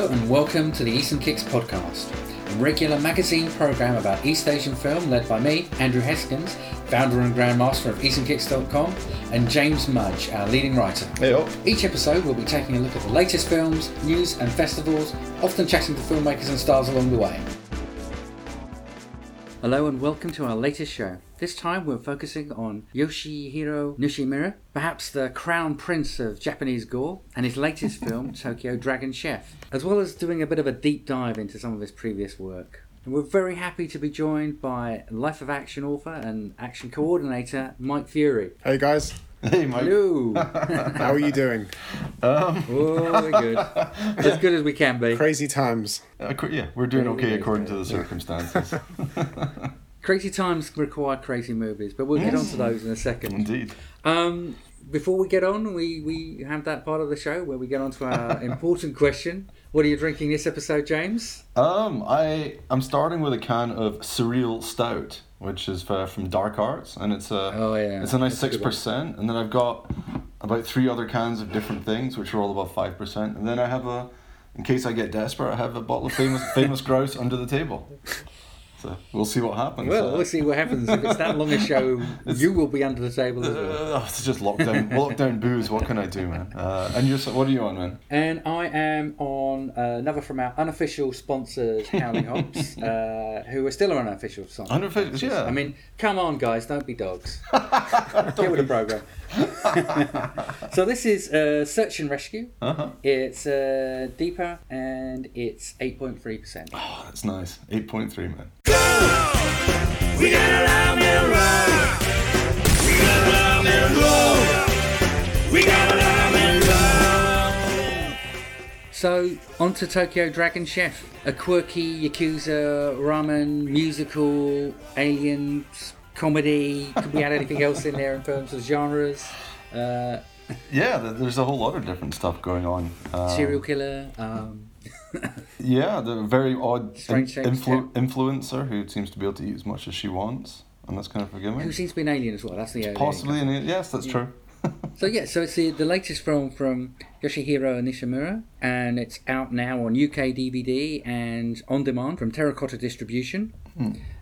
Hello and welcome to the Eastern Kicks podcast, a regular magazine program about East Asian film led by me, Andrew Heskins, founder and grandmaster of EasternKicks.com, and James Mudge, our leading writer. Hey, Each episode we'll be taking a look at the latest films, news, and festivals, often chatting to filmmakers and stars along the way. Hello and welcome to our latest show. This time we're focusing on Yoshihiro Nishimura, perhaps the crown prince of Japanese gore, and his latest film, Tokyo Dragon Chef, as well as doing a bit of a deep dive into some of his previous work. And we're very happy to be joined by Life of Action author and action coordinator Mike Fury. Hey guys, Hey, Mike. Hello! how are you doing? Um, oh, we're good. As good as we can be. Crazy times. uh, yeah, we're doing okay according to the circumstances. Crazy times require crazy movies, but we'll get on to those in a second. Indeed. Um, before we get on, we, we have that part of the show where we get on to our important question. What are you drinking this episode, James? Um, I I'm starting with a can of Surreal Stout, which is uh, from Dark Arts, and it's a Oh, yeah. it's a nice six percent. and then I've got about three other cans of different things, which are all about five percent, and then I have a, in case I get desperate, I have a bottle of famous famous grouse under the table. So we'll see what happens. Well, uh, we'll see what happens. If it's that long a show, you will be under the table as well. uh, it's just lockdown, lockdown booze. What can I do, man? Uh, and you're so- what are you on, man? And I am on uh, another from our unofficial sponsors, Howling Hops, uh, who are still our unofficial sponsors. Unofficial, yeah. I mean, come on, guys, don't be dogs. Get with the program. so this is uh, Search and Rescue. Uh-huh. It's uh, deeper and it's 8.3%. Oh, that's nice. Eight point three, man. We gotta love and roll. We gotta love and roll. We gotta love and roll. So, on to Tokyo Dragon Chef. A quirky Yakuza ramen musical, aliens, comedy. Could we add anything else in there in terms of genres? Uh, Yeah, there's a whole lot of different stuff going on. Um, serial killer. Um, Yeah, the very odd in, influ- influencer who seems to be able to eat as much as she wants, and that's kind of forgiving. who seems to be an alien as well. That's the Possibly, an, yes, that's true. So yeah, so it's the, the latest film from Yoshihiro Nishimura, and it's out now on UK DVD and on demand from Terracotta Distribution.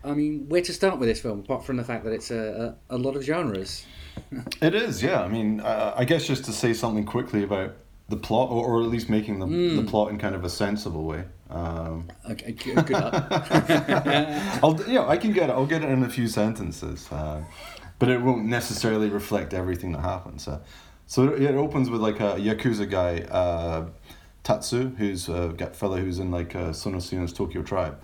I mean, where to start with this film, apart from the fact that it's a, a, a lot of genres. It is, yeah. I mean, uh, I guess just to say something quickly about the plot, or, or at least making the, the plot in kind of a sensible way. Um, Okay, good, good. I'll, yeah, I can get it. I'll get it in a few sentences, uh, but it won't necessarily reflect everything that happens. Uh, so it, it opens with like a yakuza guy, uh, Tatsu, who's a g- fellow who's in like uh, Tokyo Tribe,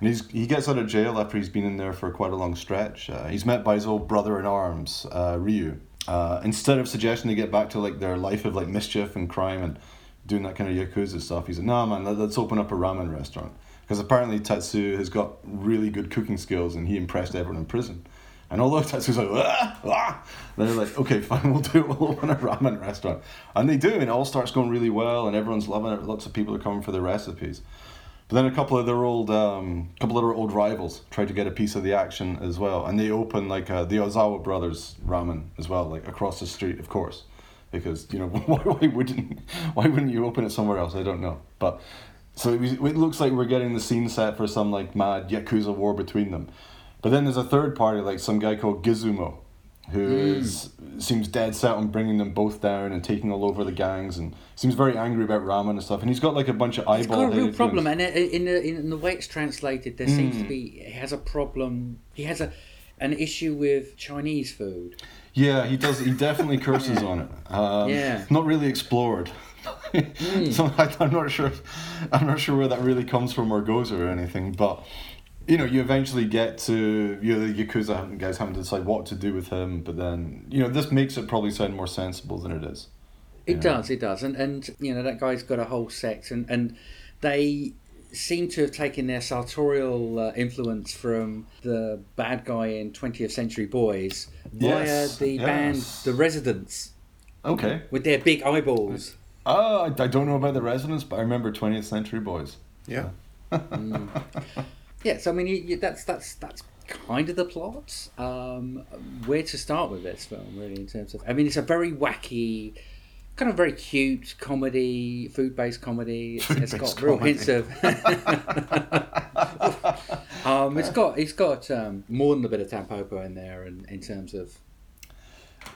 and he's he gets out of jail after he's been in there for quite a long stretch. Uh, he's met by his old brother in arms, uh, Ryu. Uh, instead of suggesting to get back to like their life of like mischief and crime and doing that kind of yakuza stuff, he said, "No, man, let, let's open up a ramen restaurant." Because apparently Tatsu has got really good cooking skills and he impressed everyone in prison. And although Tatsu's like, ah, ah, they're like, okay, fine, we'll do it. We'll open a ramen restaurant. And they do, and it all starts going really well, and everyone's loving it. Lots of people are coming for the recipes. But then a couple of their old, um, couple of their old rivals try to get a piece of the action as well, and they open like uh, the Ozawa Brothers ramen as well, like across the street, of course, because you know why, why wouldn't why wouldn't you open it somewhere else? I don't know, but so it, was- it looks like we're getting the scene set for some like mad yakuza war between them. But then there's a third party, like some guy called Gizumo, who is, seems dead set on bringing them both down and taking all over the gangs, and seems very angry about ramen and stuff. And he's got like a bunch of eyeball. got a real problem, goons. and in the in the way it's translated, there seems Hmm. to be he has a problem. He has a an issue with Chinese food. Yeah, he does. He definitely curses on it. Um, Yeah. Not really explored. so I, I'm not sure. I'm not sure where that really comes from or goes or anything. But you know, you eventually get to you know the yakuza guys having to decide what to do with him. But then you know this makes it probably sound more sensible than it is. It Yeah. does, it does, and and you know that guy's got a whole sect, and and they seem to have taken their sartorial uh, influence from the bad guy in 20th Century Boys via Yes, the band. The Residents Okay. with their big eyeballs. Uh, I, I don't know about the residents, but I remember 20th Century Boys. Yeah. Yeah, so I mean, you, you, that's that's that's kind of the plot. Um, where to start with this film, really, in terms of? I mean, it's a very wacky kind of very cute comedy, food-based comedy. It's, it's got Food-based real comedy. hints of. um, it's got it's got um, more than a bit of Tampopo in there, and in terms of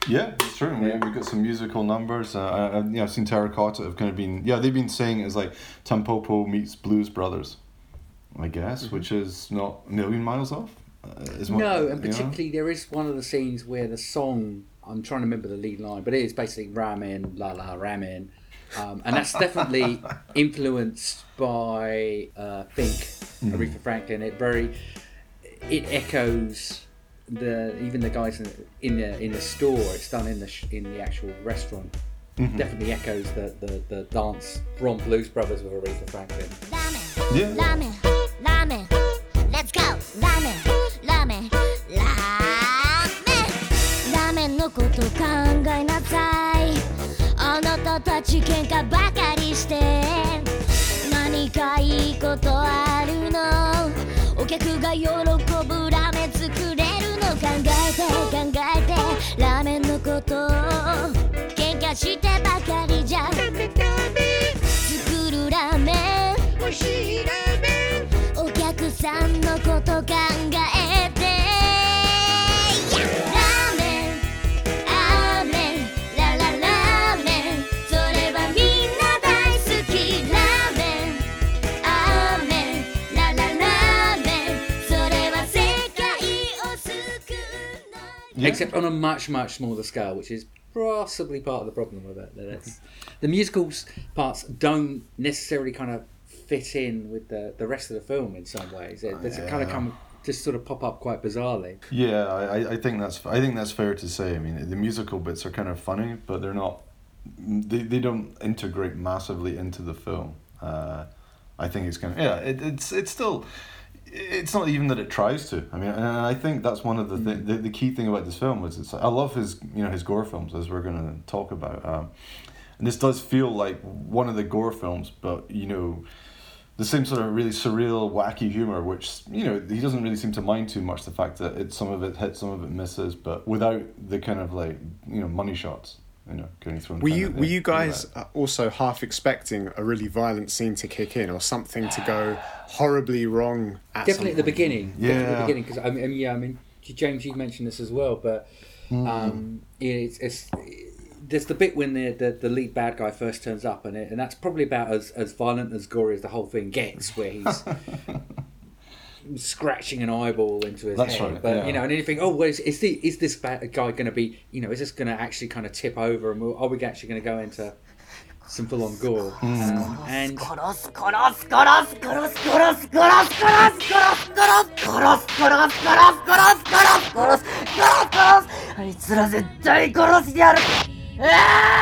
Yeah, it's true. We, we've got some musical numbers. Uh, I, I've, yeah, I've seen Terracotta have kind of been, yeah, they've been saying it's like Tampopo meets Blues Brothers, I guess, which is not a million miles off. Uh, is what- no, and you know? particularly there is one of the scenes where the song I'm trying to remember the lead line, but it is basically ramen, la la ramen, um, and that's definitely influenced by uh, Think, Hmm. Aretha Franklin. It very it echoes the even the guys in, in the in the store. It's done in the sh- in the actual restaurant. Mm-hmm. Definitely echoes the, the, the dance from Blues Brothers with Aretha Franklin. Yeah. ラーメン。ラーメン Let's go ラーメン。ラーメン。ラーメン。ラーメンのこと考えなさい。あなたたち喧嘩ばかりして。何かいいことあるの？お客が喜ぶラーメン作れるの？考えて考えて。ラーメンのこと喧嘩してばかりじゃ。作るラーメン。おくさんのこと考えて Yeah. except on a much much smaller scale, which is possibly part of the problem with it. That it's the musical parts don't necessarily kind of fit in with the, the rest of the film in some ways. It, it's kind of come just sort of pop up quite bizarrely. Yeah, I, I- think that's I think that's fair to say. I mean, the musical bits are kind of funny, but they're not. They, they don't integrate massively into the film. Uh, I think it's kind of yeah. It, it's it's still. It's not even that it tries to. I mean, and I think that's one of the thi- the, the key thing about this film was it's. I love his you know his gore films as we're gonna talk about. Um, and this does feel like one of the gore films, but you know the same sort of really surreal, wacky humor, which you know he doesn't really seem to mind too much. The fact that it some of it hits, some of it misses, but without the kind of like you know money shots, you know, getting thrown. Were you of were thing. you guys also half expecting a really violent scene to kick in or something to go horribly wrong? At Definitely at some the point? beginning. Definitely at the Yeah. beginning because I mean yeah I mean James you mentioned this as well, but Mm. um, it's, it's there's the bit when the, the the lead bad guy first turns up and it, and that's probably about as as violent as gory as the whole thing gets, where he's. scratching an eyeball into his That's head right, but yeah. you know and you think oh well, is, is, the, is this bad guy going to be you know is this going to actually kind of tip over and are we actually going to go into some full-on gore um, and Ah!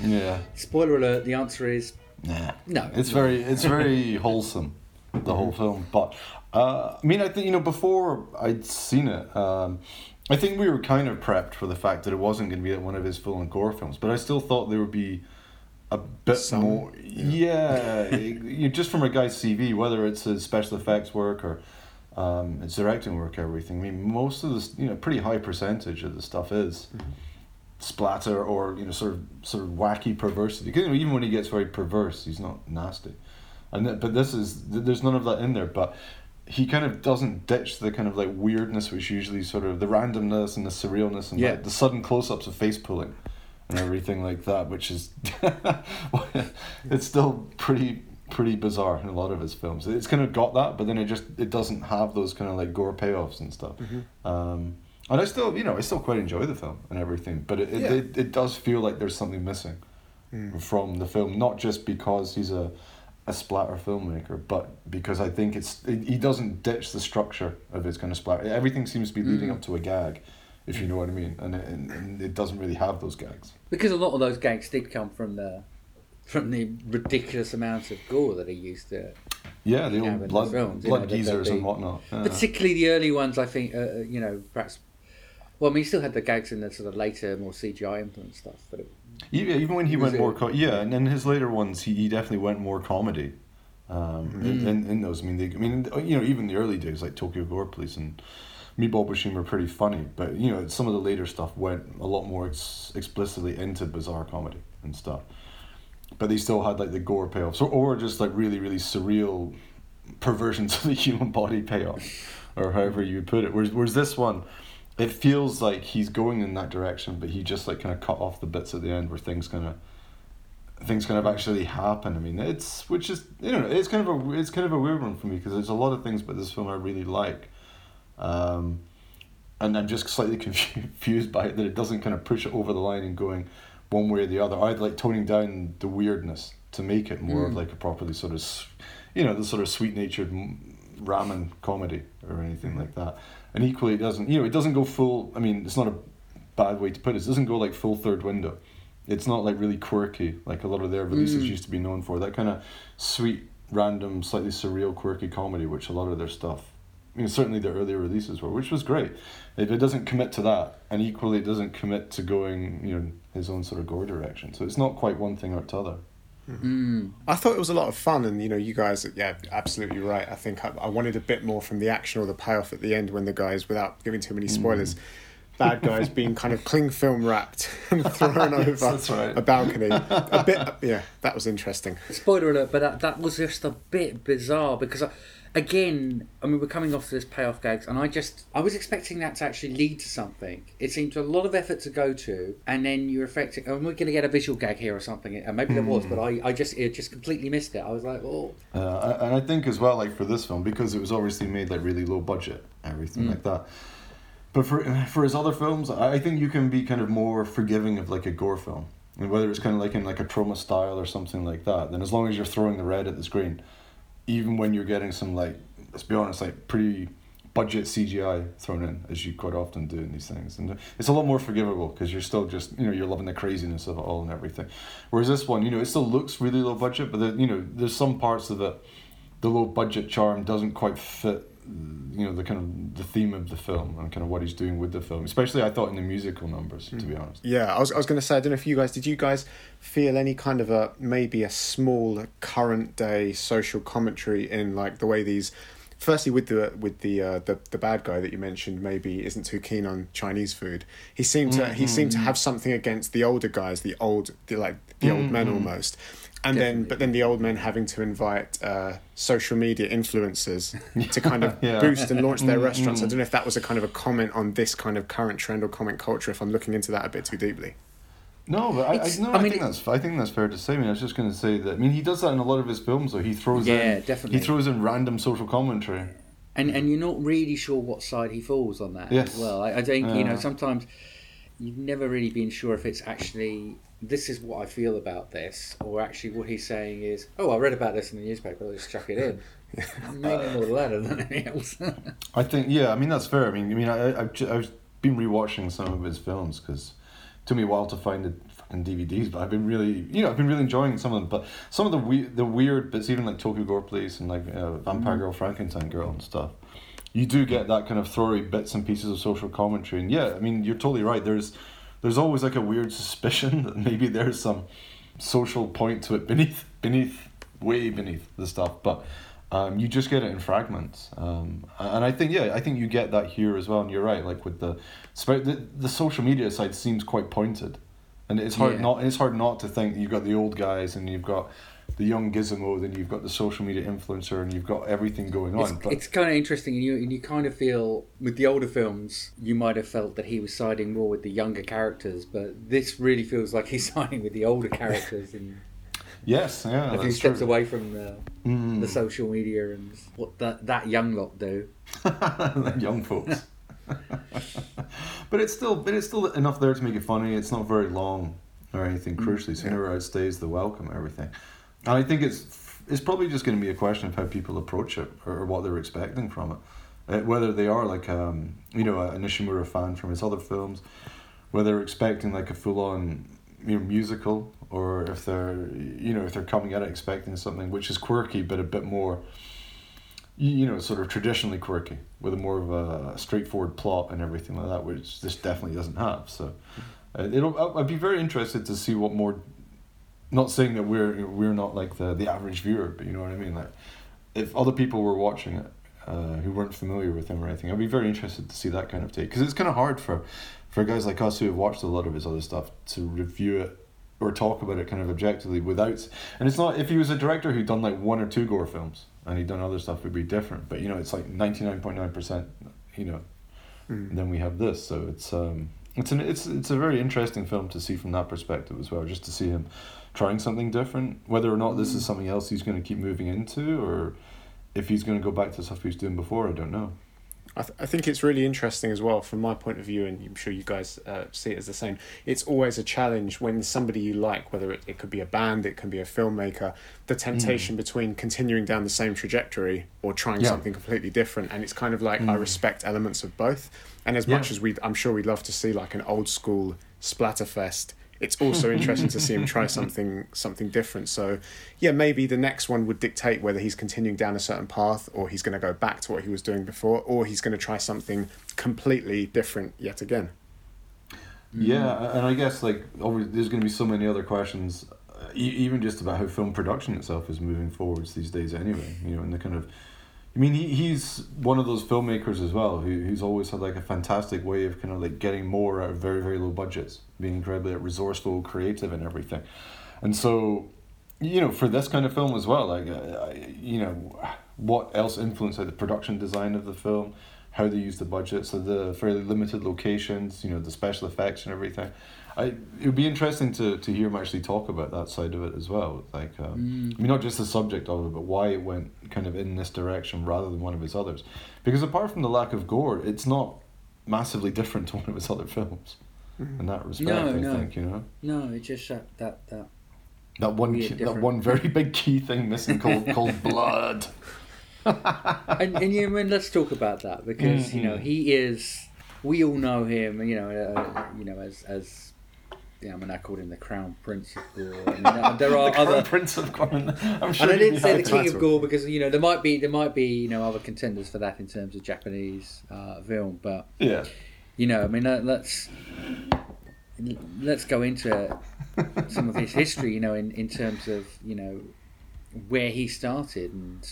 Yeah. Spoiler alert: the answer is nah. No. It's no. very, it's very wholesome, the whole film. But uh, I mean, I think you know before I'd seen it. Um, I think we were kind of prepped for the fact that it wasn't going to be one of his full and gore films, but I still thought there would be a bit Some, more. Yeah, you just from a guy's CV, whether it's his special effects work or um, his directing work, everything. I mean, most of this, you know, pretty high percentage of the stuff is splatter or you know sort of sort of wacky perversity. 'Cause, you know, even when he gets very perverse, he's not nasty. And th- but this is th- there's none of that in there. But he kind of doesn't ditch the kind of like weirdness, which usually sort of the randomness and the surrealness and Yeah. like the sudden close-ups of face pulling and everything like that, which is it's still pretty pretty bizarre in a lot of his films. It's kind of got that, but then it just it doesn't have those kind of like gore payoffs and stuff. Mm-hmm. Um, and I still, you know, I still quite enjoy the film and everything, but it, it, Yeah. it, it does feel like there's something missing mm. from the film, not just because he's a, a splatter filmmaker, but because I think it's it, he doesn't ditch the structure of his kind of splatter. Everything seems to be leading mm. up to a gag, if you mm. know what I mean, and it, and, and it doesn't really have those gags. Because a lot of those gags did come from the from the ridiculous amounts of gore that he used to Yeah, the Yeah, old blood, the films, you blood know, the- the- geysers and whatnot. Yeah. particularly the early ones i think uh, uh, you know perhaps well i mean he still had the gags in the sort of later more cgi influenced stuff but it, Even, even when he went more, co- yeah, and in his later ones, he, he definitely went more comedy Um, in, in, in those, I mean, they, I mean, you know, even the early days like Tokyo Gore Police and Meatball Machine were pretty funny, but you know, some of the later stuff went a lot more ex- explicitly into bizarre comedy and stuff. But they still had like the gore payoffs, or, or just like really, really surreal perversions of the human body payoff, or however you put it. Whereas, whereas this one, it feels like he's going in that direction, but he just like kind of cut off the bits at the end where things kind of things kind of actually happen. I mean, it's which is you know it's kind of a it's kind of a weird one for me because there's a lot of things about this film I really like, um, and I'm just slightly confused by it that it doesn't kind of push it over the line and going one way or the other. I'd like toning down the weirdness to make it more of like a properly sort of, you know, the sort of sweet natured ramen comedy or anything like that. And equally, it doesn't you know it doesn't go full. I mean, it's not a bad way to put it. It doesn't go like full third window it's not like really quirky like a lot of their releases used to be known for that kind of sweet random slightly surreal quirky comedy which a lot of their stuff I mean certainly the earlier releases were which was great it, it doesn't commit to that and equally it doesn't commit to going you know his own sort of gore direction so it's not quite one thing or t'other mm-hmm. I thought it was a lot of fun, and you know, you guys, yeah, absolutely right. I think I, I wanted a bit more from the action or the payoff at the end when the guys, without giving too many spoilers, mm. bad guys being kind of cling film wrapped and thrown over That's right. a balcony. A bit, yeah, that was interesting. Spoiler alert, but that, that was just a bit bizarre because, I, again, I mean, we're coming off this payoff gags, and I just, I was expecting that to actually lead to something. It seemed a lot of effort to go to, and then you're affecting, and we're going to get a visual gag here or something, and maybe there was, but I, I just, it just completely missed it. I was like, oh, Uh, and I think as well, like for this film, because it was obviously made like really low budget, everything like that. But for for his other films, I I think you can be kind of more forgiving of like a gore film, and whether it's kind of like in like a Troma style or something like that. Then as long as you're throwing the red at the screen, even when you're getting some like let's be honest, like pretty budget CGI thrown in, as you quite often do in these things, and it's a lot more forgivable because you're still just you know you're loving the craziness of it all and everything. Whereas this one, you know, it still looks really low budget, but the, you know, there's some parts of it, the low budget charm doesn't quite fit. You know the kind of the theme of the film and kind of what he's doing with the film, especially I thought in the musical numbers, to be mm. honest. Yeah, I was, I was going to say, I don't know if you guys, did you guys feel any kind of a, maybe a small current day social commentary in like the way these, firstly with the, with the, uh, the, the bad guy that you mentioned maybe isn't too keen on Chinese food. He seemed to, he seemed to mm-hmm. have something against the older guys, the old, the, like the old mm-hmm. men almost. And then, but then the old men having to invite uh, social media influencers to kind of Yeah. boost and launch their restaurants. I don't know if that was a kind of a comment on this kind of current trend or comment culture. If I'm looking into that a bit too deeply. No, but I, I, no, I I, mean, think that's I think that's fair to say. I mean, I was just going to say that. I mean, he does that in a lot of his films, though. He throws Yeah, in, definitely. He throws in random social commentary. and and you're not really sure what side he falls on that Yes. as well. I, I think you know sometimes you've never really been sure if it's actually this is what I feel about this, or actually what he's saying is, oh, I read about this in the newspaper, I'll just chuck it in. Meaning more the latter than anything else. I think, yeah, I mean that's fair. I mean, I mean, I, I've I've been rewatching some of his films because it took me a while to find the fucking DVDs, but I've been really, you know, I've been really enjoying some of them. But some of the we- the weird bits, even like Tokyo Gore Police and like uh, Vampire Girl, Frankenstein Girl and stuff, you do get that kind of throwy bits and pieces of social commentary. And yeah, I mean, you're totally right. There's there's always like a weird suspicion that maybe there's some social point to it beneath beneath way beneath the stuff, but. Um, you just get it in fragments, um, and I think yeah, I think you get that here as well. And you're right, like with the, the the social media side seems quite pointed, and it's hard Yeah. not it's hard not to think you've got the old guys and you've got the young gizmo, then you've got the social media influencer, and you've got everything going It's, on. But it's kind of interesting, and you and you kind of feel with the older films, you might have felt that he was siding more with the younger characters, but this really feels like he's siding with the older characters, and yes, yeah, a few steps true. away from the, Mm. the social media and what that that young lot do. young folks. but it's still, but it's still enough there to make it funny. It's not very long or anything crucially, so it never outstays the welcome. Everything, and I think it's it's probably just going to be a question of how people approach it or, what they're expecting from it. Uh, whether they are like um, you know a Nishimura fan from his other films, whether they're expecting like a full on you know, musical, or if they're you know if they're coming at it expecting something which is quirky but a bit more you, know, sort of traditionally quirky with a more of a straightforward plot and everything like that, which this definitely doesn't have. So, uh, it'll. I'd be very interested to see what more not saying that we're we're not like the the average viewer, but you know what I mean. Like, if other people were watching it uh, who weren't familiar with him or anything, I'd be very interested to see that kind of take. Because it's kind of hard for for guys like us who have watched a lot of his other stuff to review it or talk about it kind of objectively without and it's not if he was a director who'd done like one or two gore films and he'd done other stuff it would be different. But you know it's like 99.9% you know and then we have this. So it's um it's an it's it's a very interesting film to see from that perspective as well just to see him trying something different whether or not this is mm. something else he's going to keep moving into or if he's going to go back to stuff he was doing before I don't know I, th- I think it's really interesting as well from my point of view, and I'm sure you guys uh, see it as the same. It's always a challenge when somebody you like, whether it, it could be a band, it can be a filmmaker, the mm. temptation between continuing down the same trajectory or trying Yeah. something completely different. And it's kind of like I mm. respect elements of both. And as Yeah. much as we, I'm sure we'd love to see like an old school splatterfest. It's also interesting to see him try something something different. So, yeah, maybe the next one would dictate whether he's continuing down a certain path, or he's going to go back to what he was doing before, or he's going to try something completely different yet again. Yeah, and I guess like there's going to be so many other questions, even just about how film production itself is moving forwards these days. Anyway, you know, and the kind of, I mean, he, he's one of those filmmakers as well who who's always had like a fantastic way of kind of like getting more out of very very low budgets, being incredibly resourceful, creative, and everything, and so. You know, for this kind of film as well, like, uh, you know, what else influenced like, the production design of the film, how they use the budget, so the fairly limited locations, you know, the special effects and everything. I it would be interesting to, to hear him actually talk about that side of it as well. Like, um, I mean, not just the subject of it, but why it went kind of in this direction rather than one of his others. Because apart from the lack of gore, it's not massively different to one of his other films. In that respect, No, I no. think you know No, it's just that that that. that one key, that one very big key thing missing called called blood. and and you mean let's talk about that because you Mm-hmm. know he is. We all know him, you know, uh, you know as as. Yeah, I mean, I called him the Crown Prince of Gore. I mean, uh, there are Crown other. Prince of Corn. I'm sure And I didn't say the. King of. Gore because you know there might be there might be you know other contenders for that in terms of Japanese uh, film, but Yeah. you know, I mean, let, let's let's go into some of his history. You know, in, in terms of you know where he started and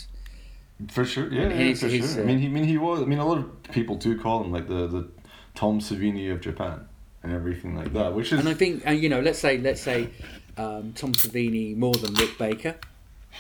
For sure, yeah, yeah for sure. I uh, mean, he, I mean, he was. I mean, a lot of people do call him like the the Tom Savini of Japan and everything like that, which is and I think and you know let's say let's say um, Tom Savini more than Rick Baker.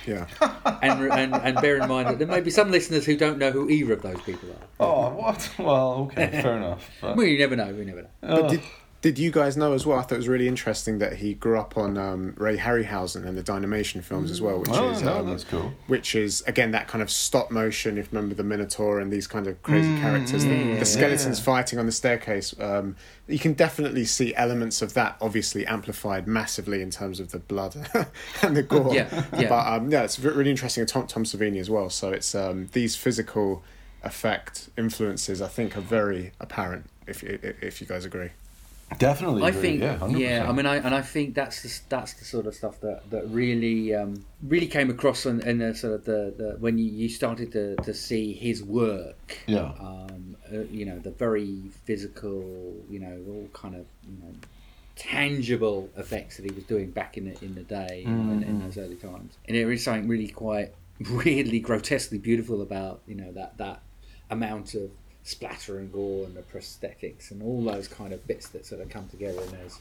Yeah. And, and and bear in mind that there may be some listeners who don't know who either of those people are. oh what? Well, okay, fair enough. But- Well, you never know. We never know. But did, did you guys know as well? I thought it was really interesting that he grew up on um, Ray Harryhausen and the Dynamation films as well, which oh, is no, um, that's cool. which is again that kind of stop motion. If you remember the Minotaur and these kind of crazy characters, the, yeah, the skeletons yeah. fighting on the staircase. Um, you can definitely see elements of that, obviously amplified massively in terms of the blood and the gore. Yeah, yeah. But um, yeah, it's really interesting. Tom Tom Savini as well. So it's um, these physical effect influences. I think are very apparent. If if, if you guys agree. Definitely. I agree, think, yeah, 100%. yeah. I mean, I and I think that's the that's the sort of stuff that that really um, really came across in, in the sort of the, the when you, you started to, to see his work. Yeah. Um, uh, you know, the very physical, you know, all kind of you know tangible effects that he was doing back in the in the day in, Mm-hmm. in those early times, and there is something really quite weirdly grotesquely beautiful about you know that that amount of splatter and gore and the prosthetics and all those kind of bits that sort of come together in there's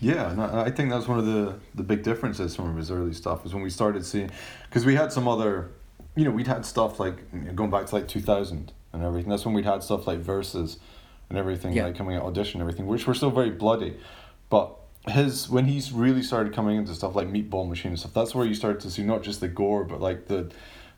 Yeah, and I think that's one of the the big differences from his early stuff is when we started seeing, because we had some other, you know, we'd had stuff like going back to like two thousand and everything. That's when we'd had stuff like Versus, and everything Yeah. like coming out audition and everything, which were still very bloody, but his when he's really started coming into stuff like Meatball Machine and stuff, that's where you started to see not just the gore but like the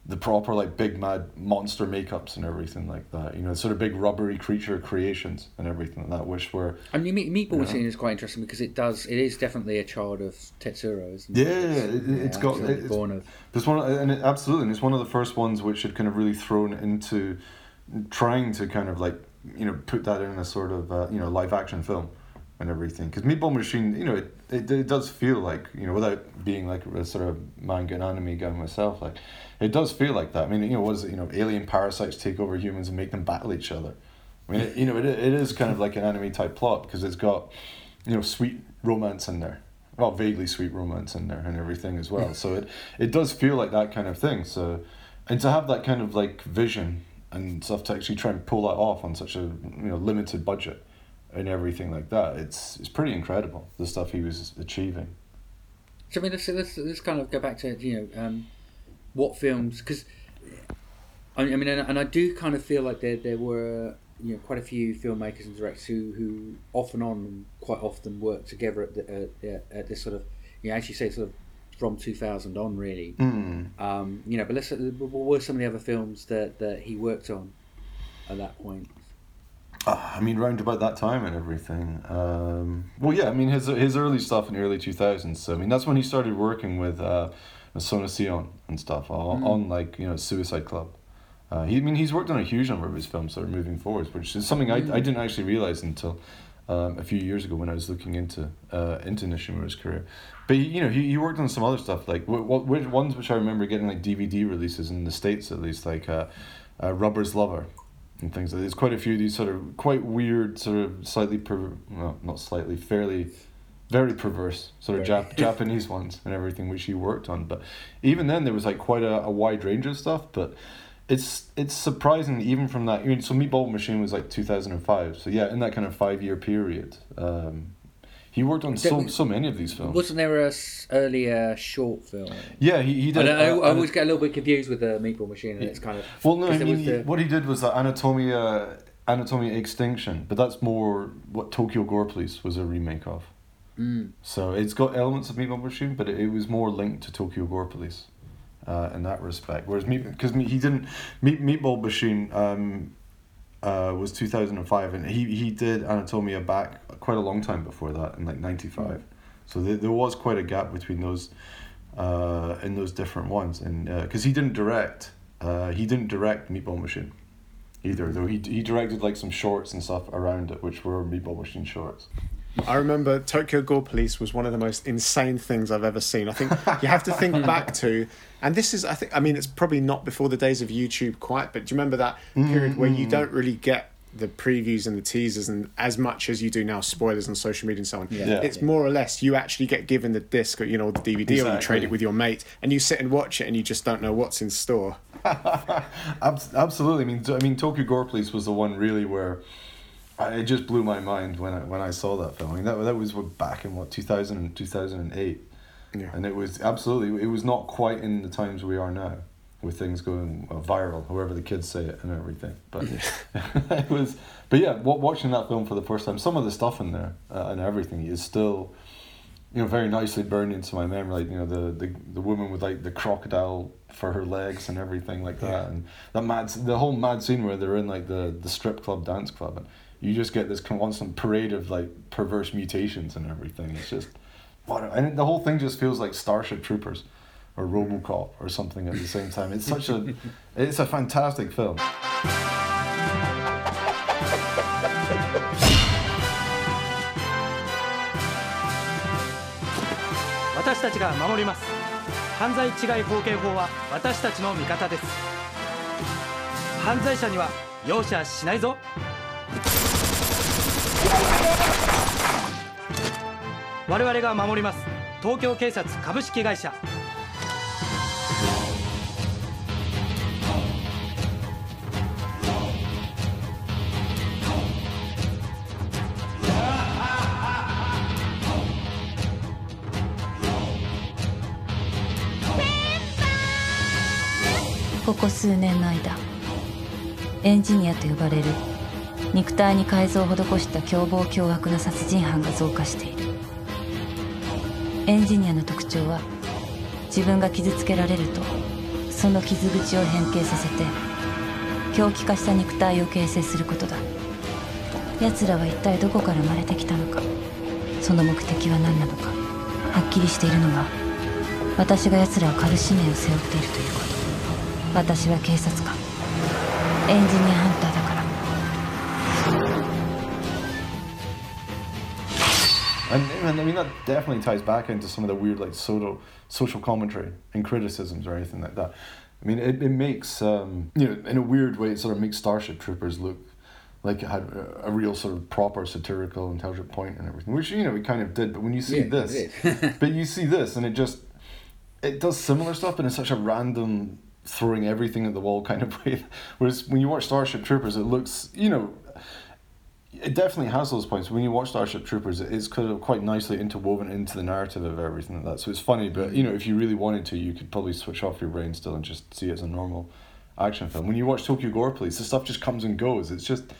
the proper like big mad monster makeups and everything like that. You know, sort of big rubbery creature creations and everything like that, which were I mean, meat, meatball Yeah. machine is quite interesting because it does. It is definitely a child of Tetsuo, isn't Yeah, it? it- it's got- it's- born of. It's one, of- and it, absolutely, and it's one of the first ones which had kind of really thrown into trying to kind of like you know put that in a sort of uh, you know live action film and everything. Because Meatball Machine, you know, it, it it does feel like you know without being like a sort of manga and anime guy myself, like it does feel like that. I mean, you know, was you know alien parasites take over humans and make them battle each other. I mean, it, you know, it, it is kind of like an anime type plot because it's got you know sweet romance in there well, vaguely sweet romance in there and everything as well. so it it does feel like that kind of thing. So, and to have that kind of like vision and stuff to actually try and pull that off on such a you know limited budget and everything like that, it's it's pretty incredible the stuff he was achieving. So I mean, let's, let's, let's kind of go back to you know um, what films because I, I mean, and, and I do kind of feel like there there were you know quite a few filmmakers and directors who, who off and on and quite often work together at the, at, at this sort of you know as you say sort of from 2000 on really um, you know but let's what were some of the other films that, that he worked on at that point Uh, I mean, round about that time and everything. Um, well, yeah, I mean, his his early stuff in the early 2000s. So, I mean, that's when he started working with uh, Sono Sion and stuff on, on like, you know, Suicide Club. Uh, he, I mean, he's worked on a huge number of his films sort of moving forwards, which is something I, I didn't actually realize until um, a few years ago when I was looking into uh, into Nishimura's career. But he, you know, he, he worked on some other stuff like what what which ones which I remember getting like DVD releases in the states at least like uh, uh, Rubber's Lover and things like. There's quite a few of these sort of quite weird sort of slightly per well not slightly fairly very perverse sort of Jap- Japanese ones and everything which he worked on. But even then, there was like quite a, a wide range of stuff. But it's it's surprising even from that. I mean, so Meatball Machine was like two thousand and five. So yeah, in that kind of five year period, um, he worked on so so many of these films. wasn't there a s- earlier short film yeah, he, he did. don't know, uh, I always get a little bit confused with the Meatball Machine and it's kind of Well, no, I mean, he- the- what he did was that Anatomia, Anatomia Extinction, but that's more what Tokyo Gore Police was a remake of. Mm. So it's got elements of Meatball Machine, but it, it was more linked to Tokyo Gore Police, uh, in that respect. Whereas Meat, because he didn't, Meat, Meatball Machine, um, uh, was two thousand and five, and he he did Anatomia back quite a long time before that, in like ninety five. So there, there was quite a gap between those, uh, in those different ones, and because he didn't direct, uh, he didn't direct Meatball Machine, either. Though he he directed like some shorts and stuff around it, which were Meatball Machine shorts. I remember Tokyo Gore Police was one of the most insane things I've ever seen. I think you have to think back to, and this is, I think, I mean, it's probably not before the days of YouTube quite, but do you remember that period where you mm. don't really get the previews and the teasers and as much as you do now, spoilers on social media and so on. Yeah. It's more or less you actually get given the disc or, you know, the DVD or you trade it with your mate and you sit and watch it and you just don't know what's in store. Absolutely. I mean, I mean, Tokyo Gore Police was the one really where I, it just blew my mind when I when I saw that film. I mean, that that was back in what 2000 and 2008. Yeah. and it was absolutely it was not quite in the times we are now with things going viral however the kids say it and everything but it was but yeah wa- watching that film for the first time some of the stuff in there uh, and everything is still you know very nicely burned into my memory like you know the, the the woman with like the crocodile for her legs and everything like that and that mad the whole mad scene where they're in like the the strip club dance club and you just get this constant parade of like perverse mutations and everything it's just what and the whole thing just feels like Starship Troopers or RoboCop or something at the same time it's such a it's a fantastic film 私たちが守ります犯罪治害法刑法は私たちの味方です犯罪者には容赦しないぞ 我々が守ります。東京警察株式会社。ここ数年の間エンジニアと呼ばれる肉体に改造を施した凶暴凶悪な殺人犯が増加している。エンジニアの特徴は自分が傷つけられるとその傷口を変形させて狂気化した肉体を形成することだ。奴らは一体どこから生まれてきたのかその目的は何なのかはっきりしているのは私が奴らを狩る使命を背負っているということ。私は警察官。エンジニアハンター And, and I mean that definitely ties back into some of the weird like social social commentary and criticisms or anything like that. I mean it, it makes um, you know in a weird way it sort of makes Starship Troopers look like it had a, real sort of proper satirical, intelligent point and everything, which you know it kind of did. But when you see Yeah, this, but you see this, and it just it does similar stuff, but in such a random throwing everything at the wall kind of way. Whereas when you watch Starship Troopers, it looks you know. It definitely has those points. When you watch Starship Troopers, it is kind of quite nicely interwoven into the narrative of everything like that. So it's funny, but you know, if you really wanted to, you could probably switch off your brain still and just see it as a normal action film. When you watch Tokyo Gore Police, the stuff just comes and goes. It's just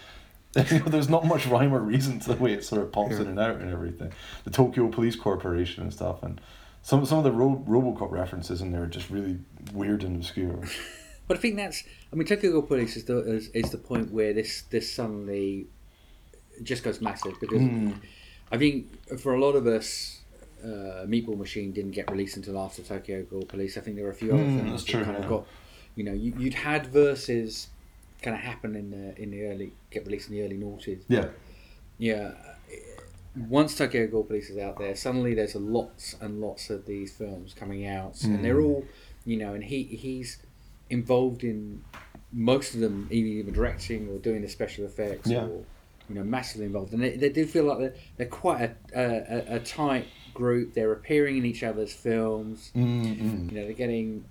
you know, there's not much rhyme or reason to the way it sort of pops in and out and everything. The Tokyo Police Corporation and stuff, and some some of the Ro- RoboCop references in there are just really weird and obscure. But I think that's. I mean, Tokyo Gore Police is the is, is the point where this this suddenly just goes massive because Hmm. I think for a lot of us, uh, Meatball Machine didn't get released until after Tokyo Gore Police. I think there were a few other Mm, films that's that true, kind of got. You know, you, you'd had Versus kind of happen in the in the early get released in the early noughties. Yeah, Yeah. Once Tokyo Gore Police is out there, suddenly there's lots and lots of these films coming out, and they're all, you know, and he he's involved in most of them, either even directing or doing the special effects, Yeah. or you know, massively involved. And they, they do feel like they're, they're quite a, a, a tight group. They're appearing in each other's films. mm You know, they're getting.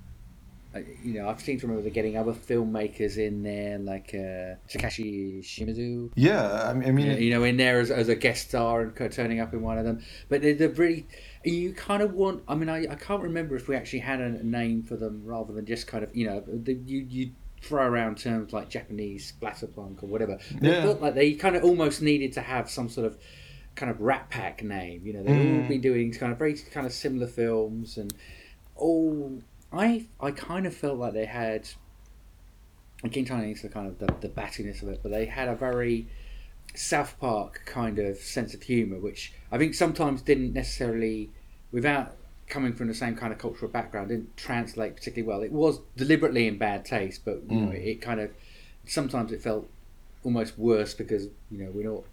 uh, You know, I've seen to remember they're getting other filmmakers in there, like uh, Takashi Shimizu yeah. I mean, I mean, you know, you know, in there as, as a guest star and turning up in one of them. But they're, they're really, you kind of want. I mean, I, I can't remember if we actually had a name for them rather than just kind of, you know, the, you you throw around terms like Japanese splatterpunk or whatever. They Yeah. felt like they kind of almost needed to have some sort of kind of Rat Pack name. You know, they've all Mm. been doing kind of very kind of similar films and all. I I kind of felt like they had. Again, tying into the kind of the, the battiness of it, but they had a very South Park kind of sense of humour, which I think sometimes didn't necessarily, without coming from the same kind of cultural background, didn't translate particularly well. It was deliberately in bad taste, but you know, it kind of sometimes it felt almost worse because you know we're not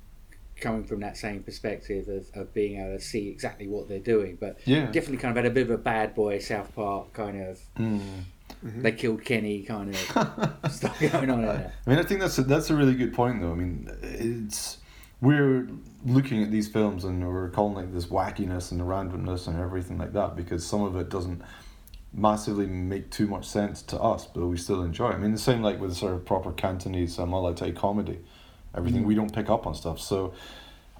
coming from that same perspective of, of being able to see exactly what they're doing. But Yeah. definitely kind of had a bit of a bad boy South Park kind of. mm. They killed Kenny kind of stuff going on in there. I mean, I think that's a, that's a really good point, though. I mean, it's we're looking at these films and we're calling like this wackiness and the randomness and everything like that because some of it doesn't massively make too much sense to us, but we still enjoy. it. I mean, the same like with sort of proper Cantonese um, mo lei tau comedy, everything we don't pick up on stuff. So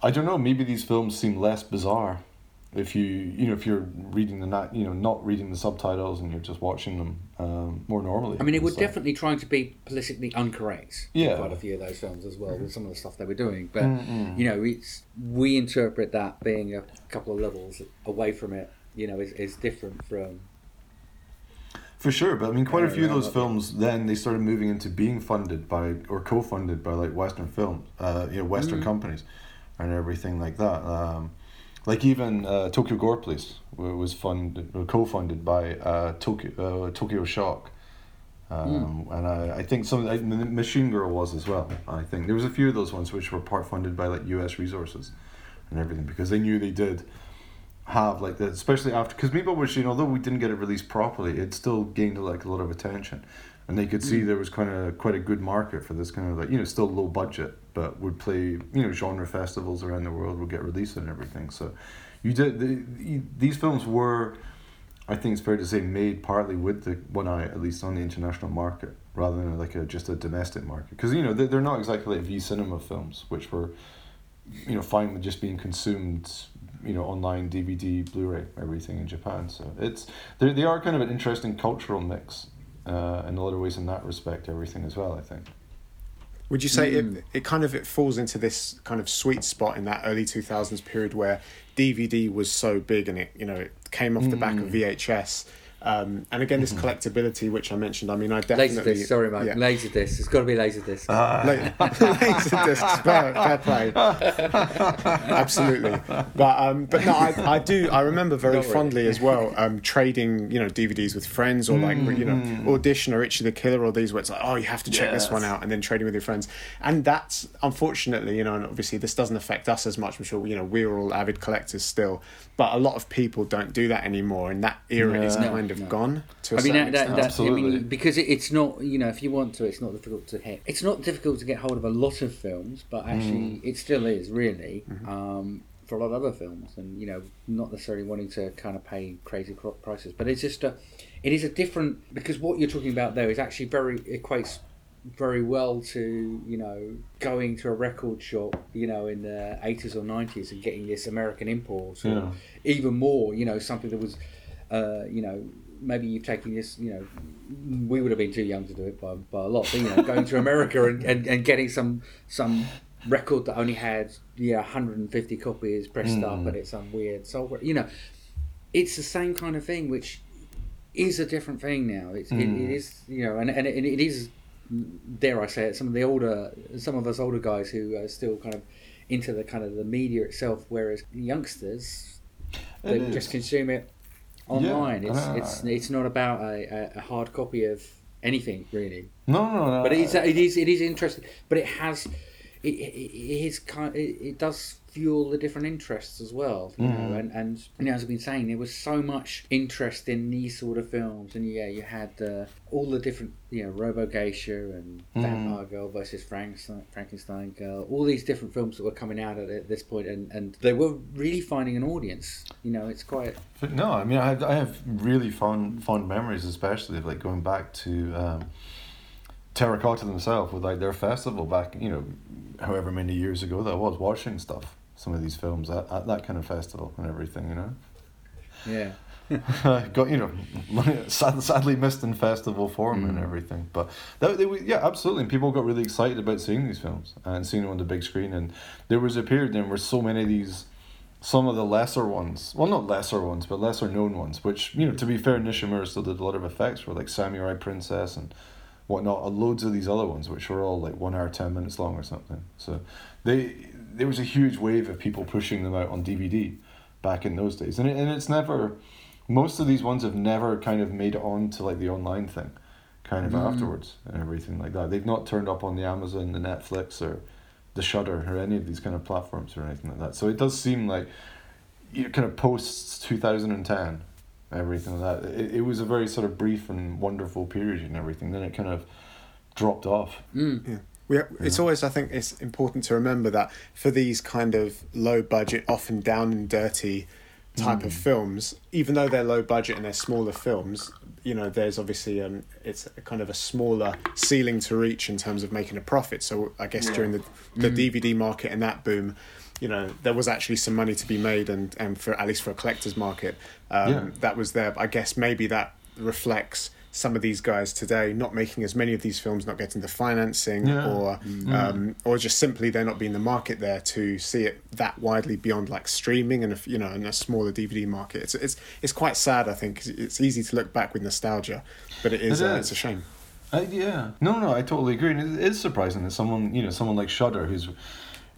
I don't know. Maybe these films seem less bizarre if you you know if you're reading the not you know not reading the subtitles and you're just watching them um, more normally. I mean, it was stuff. definitely trying to be politically incorrect. Yeah. quite a few of those films as well with some of the stuff they were doing. But Mm-mm. you know, it's we interpret that being a couple of levels away from it. You know, is, is different from. For sure, but I mean, quite a few of those films then they started moving into being funded by or co-funded by like Western films, uh, you know, Western Mm. companies, and everything like that. Um, like even uh, Tokyo Gore Police was funded, co-funded by uh, Tokyo uh, Tokyo Shock, um, and I, I think some I, Machine Girl was as well. I think there was a few of those ones which were part funded by like U.S. resources, and everything because they knew they did have like that, especially after because Meatball Machine, although we didn't get it released properly, it still gained like a lot of attention, and they could see there was kind of quite a good market for this kind of like you know still low budget, but would play you know genre festivals around the world, would get released and everything. So, you did the, you- these films were, I think it's fair to say, made partly with the one eye at least on the international market rather than like a just a domestic market. Because you know they're, they're not exactly like V cinema films which were you know fine with just being consumed you know online dvd blu-ray everything in japan. So it's they they are kind of an interesting cultural mix uh, in a lot of ways in that respect everything as well i think Would you say Mm. it, it kind of it falls into this kind of sweet spot in that early two thousands period where DVD was so big and it you know it came off the back of VHS. Um, and again, this collectability, which I mentioned. I mean, I definitely Laserdisc, sorry, mate. yeah. Laserdisc. It's got to be Laserdisc. La- Laserdiscs, fair, fair play. Absolutely, but um, but no, I, I do. I remember very really. fondly as well. Um, trading you know DVDs with friends or like you know audition or Ichi the Killer or these where it's like oh you have to check this one out and then trading with your friends and that's unfortunately you know and obviously this doesn't affect us as much. I'm sure you know we're all avid collectors still, but a lot of people don't do that anymore and that era is kind of have No. gone to a I mean, that, that, that, I mean, because it, it's not, you know, if you want to, it's not difficult to hit. It's not difficult to get hold of a lot of films, but actually, it still is really um, for a lot of other films, and you know, not necessarily wanting to kind of pay crazy prices, but it's just a, it is a different because what you're talking about there is actually very equates very well to you know going to a record shop you know in the 80s or 90s and getting this american import or Yeah. even more you know something that was uh, you know maybe you've taken this you know we would have been too young to do it by, by a lot but you know going to america and, and, and getting some some record that only had yeah 150 copies pressed up mm. and it's some weird soul you know. It's the same kind of thing which is a different thing now. It's, it, it mm. is you know and, and it, it is dare I say it, some of the older, some of us older guys who are still kind of into the kind of the media itself, whereas youngsters they It just consume it online. Yeah, it's ah. it's it's not about a, a, hard copy of anything really, No, no, no. but it is it is it is interesting. But it has it, it, it is kind it, it does fuel the different interests as well you Mm-hmm. know and and you know as i've been saying there was so much interest in these sort of films and yeah you had uh, all the different you know robo geisha and Mm-hmm. vampire girl versus frankenstein frankenstein girl all these different films that were coming out at, at this point and and they were really finding an audience you know it's quite no, I mean, I have, I have really fond fond memories, especially of like going back to um, Terracotta themselves with like their festival back, you know, however many years ago that was, watching stuff, some of these films at, at that kind of festival and everything, you know. yeah Got you know, sad, sadly missed in festival form and mm. everything, but that they, yeah, absolutely. And people got really excited about seeing these films and seeing them on the big screen. And there was a period then where so many of these, some of the lesser ones, well, not lesser ones, but lesser known ones, which you know, to be fair, Nishimura still did a lot of effects for like Samurai Princess and whatnot. Loads of these other ones, which were all like one hour ten minutes long or something. So they there was a huge wave of people pushing them out on DVD back in those days, and it, and it's never. Most of these ones have never kind of made it on to like the online thing, kind of afterwards and everything like that. They've not turned up on the Amazon, the Netflix, or the Shudder or any of these kind of platforms or anything like that. So it does seem like you know, kind of post two thousand and ten, everything like that. It, it was a very sort of brief and wonderful period and everything. Then it kind of dropped off. mm. We, it's always, I think, it's important to remember that for these kind of low budget, often down and dirty type of films, even though they're low budget and they're smaller films, you know, there's obviously um, it's a kind of a smaller ceiling to reach in terms of making a profit. So I guess during the the DVD market and that boom, you know, there was actually some money to be made, and and for at least for a collector's market, um, Yeah. that was there. I guess maybe that reflects some of these guys today not making as many of these films, not getting the financing, Yeah. or um, or just simply there not being the market there to see it that widely beyond like streaming and you know in a smaller DVD market. It's it's it's quite sad. I think it's easy to look back with nostalgia, but it is, It uh, it's a shame. Uh, yeah, no, no, I totally agree. And it is surprising that someone, you know, someone like Shudder, who's,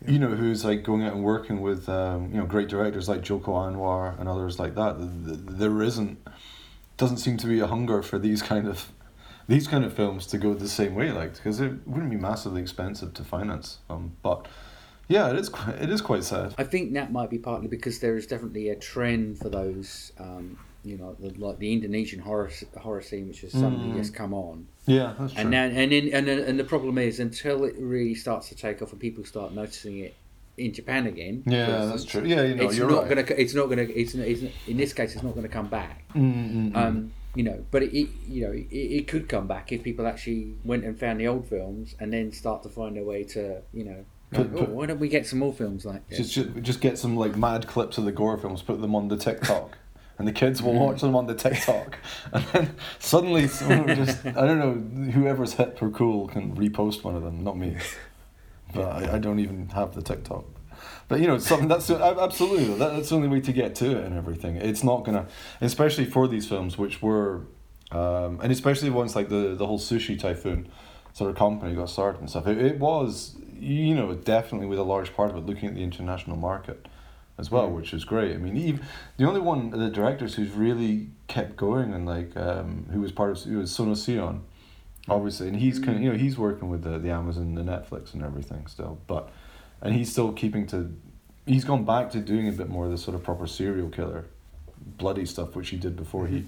you know, who's like going out and working with, um, you know, great directors like Joko Anwar and others like that. th- th- There isn't, doesn't seem to be a hunger for these kind of, these kind of films to go the same way, like because it wouldn't be massively expensive to finance. Um, but yeah, it is quite, it is quite sad. I think that might be partly because there is definitely a trend for those, um, you know, the, like the Indonesian horror horror scene, which has suddenly just come on. Yeah, that's true. And then and in, and then- and the problem is until it really starts to take off and people start noticing it in Japan again. yeah, that's true. Yeah, you know, it's not right. gonna. It's not gonna. It's, it's in this case, it's not gonna come back. Mm, mm, mm. Um, you know, but it, it you know, it, it could come back if people actually went and found the old films and then start to find a way to, you know, Put- like, oh, put- why don't we get some more films like this? Just, just just get some like mad clips of the gore films, put them on the TikTok, and the kids will watch them on the TikTok, and then suddenly someone just I don't know whoever's hip or cool can repost one of them, not me, but I, I don't even have the TikTok. But you know, something that's absolutely that, that's the only way to get to it and everything. It's not gonna, especially for these films which were, um, and especially ones like the the whole sushi typhoon sort of company got started and stuff. It, it was you know definitely with a large part of it looking at the international market as well, which is great. I mean, Eve, the only one of the directors who's really kept going and like um, who was part of who was Sono Sion, obviously, and he's kind of you know he's working with the the Amazon, the Netflix, and everything still, but and he's still keeping to. He's gone back to doing a bit more of the sort of proper serial killer, bloody stuff, which he did before he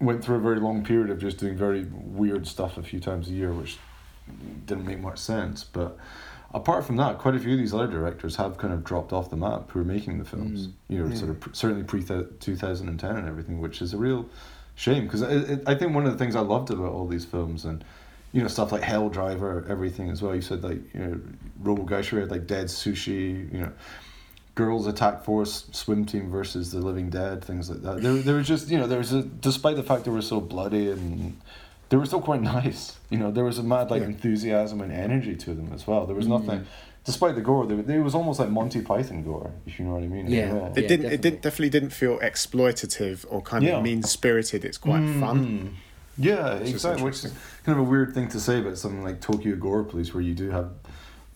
went through a very long period of just doing very weird stuff a few times a year, which didn't make much sense. But apart from that, quite a few of these other directors have kind of dropped off the map who are making the films. Mm. You know, sort of certainly pre two thousand and ten and everything, which is a real shame because I, I think one of the things I loved about all these films and you know stuff like Hell Driver, everything as well. You said like you know Robo Geisha like Dead Sushi, you know. Girls Attack Force swim team versus the Living Dead, things like that. There, there was just you know there was a despite the fact they were so bloody and they were still quite nice. You know there was a mad like Yeah. enthusiasm and energy to them as well. There was mm-hmm. nothing, despite the gore. They, they, it was almost like Monty Python gore, if you know what I mean. as Yeah. It Yeah, didn't. definitely. It didn't definitely didn't feel exploitative or kind Yeah. of mean spirited. It's quite fun. Mm. Yeah, is exactly. Which is kind of a weird thing to say about something like Tokyo Gore Police, where you do have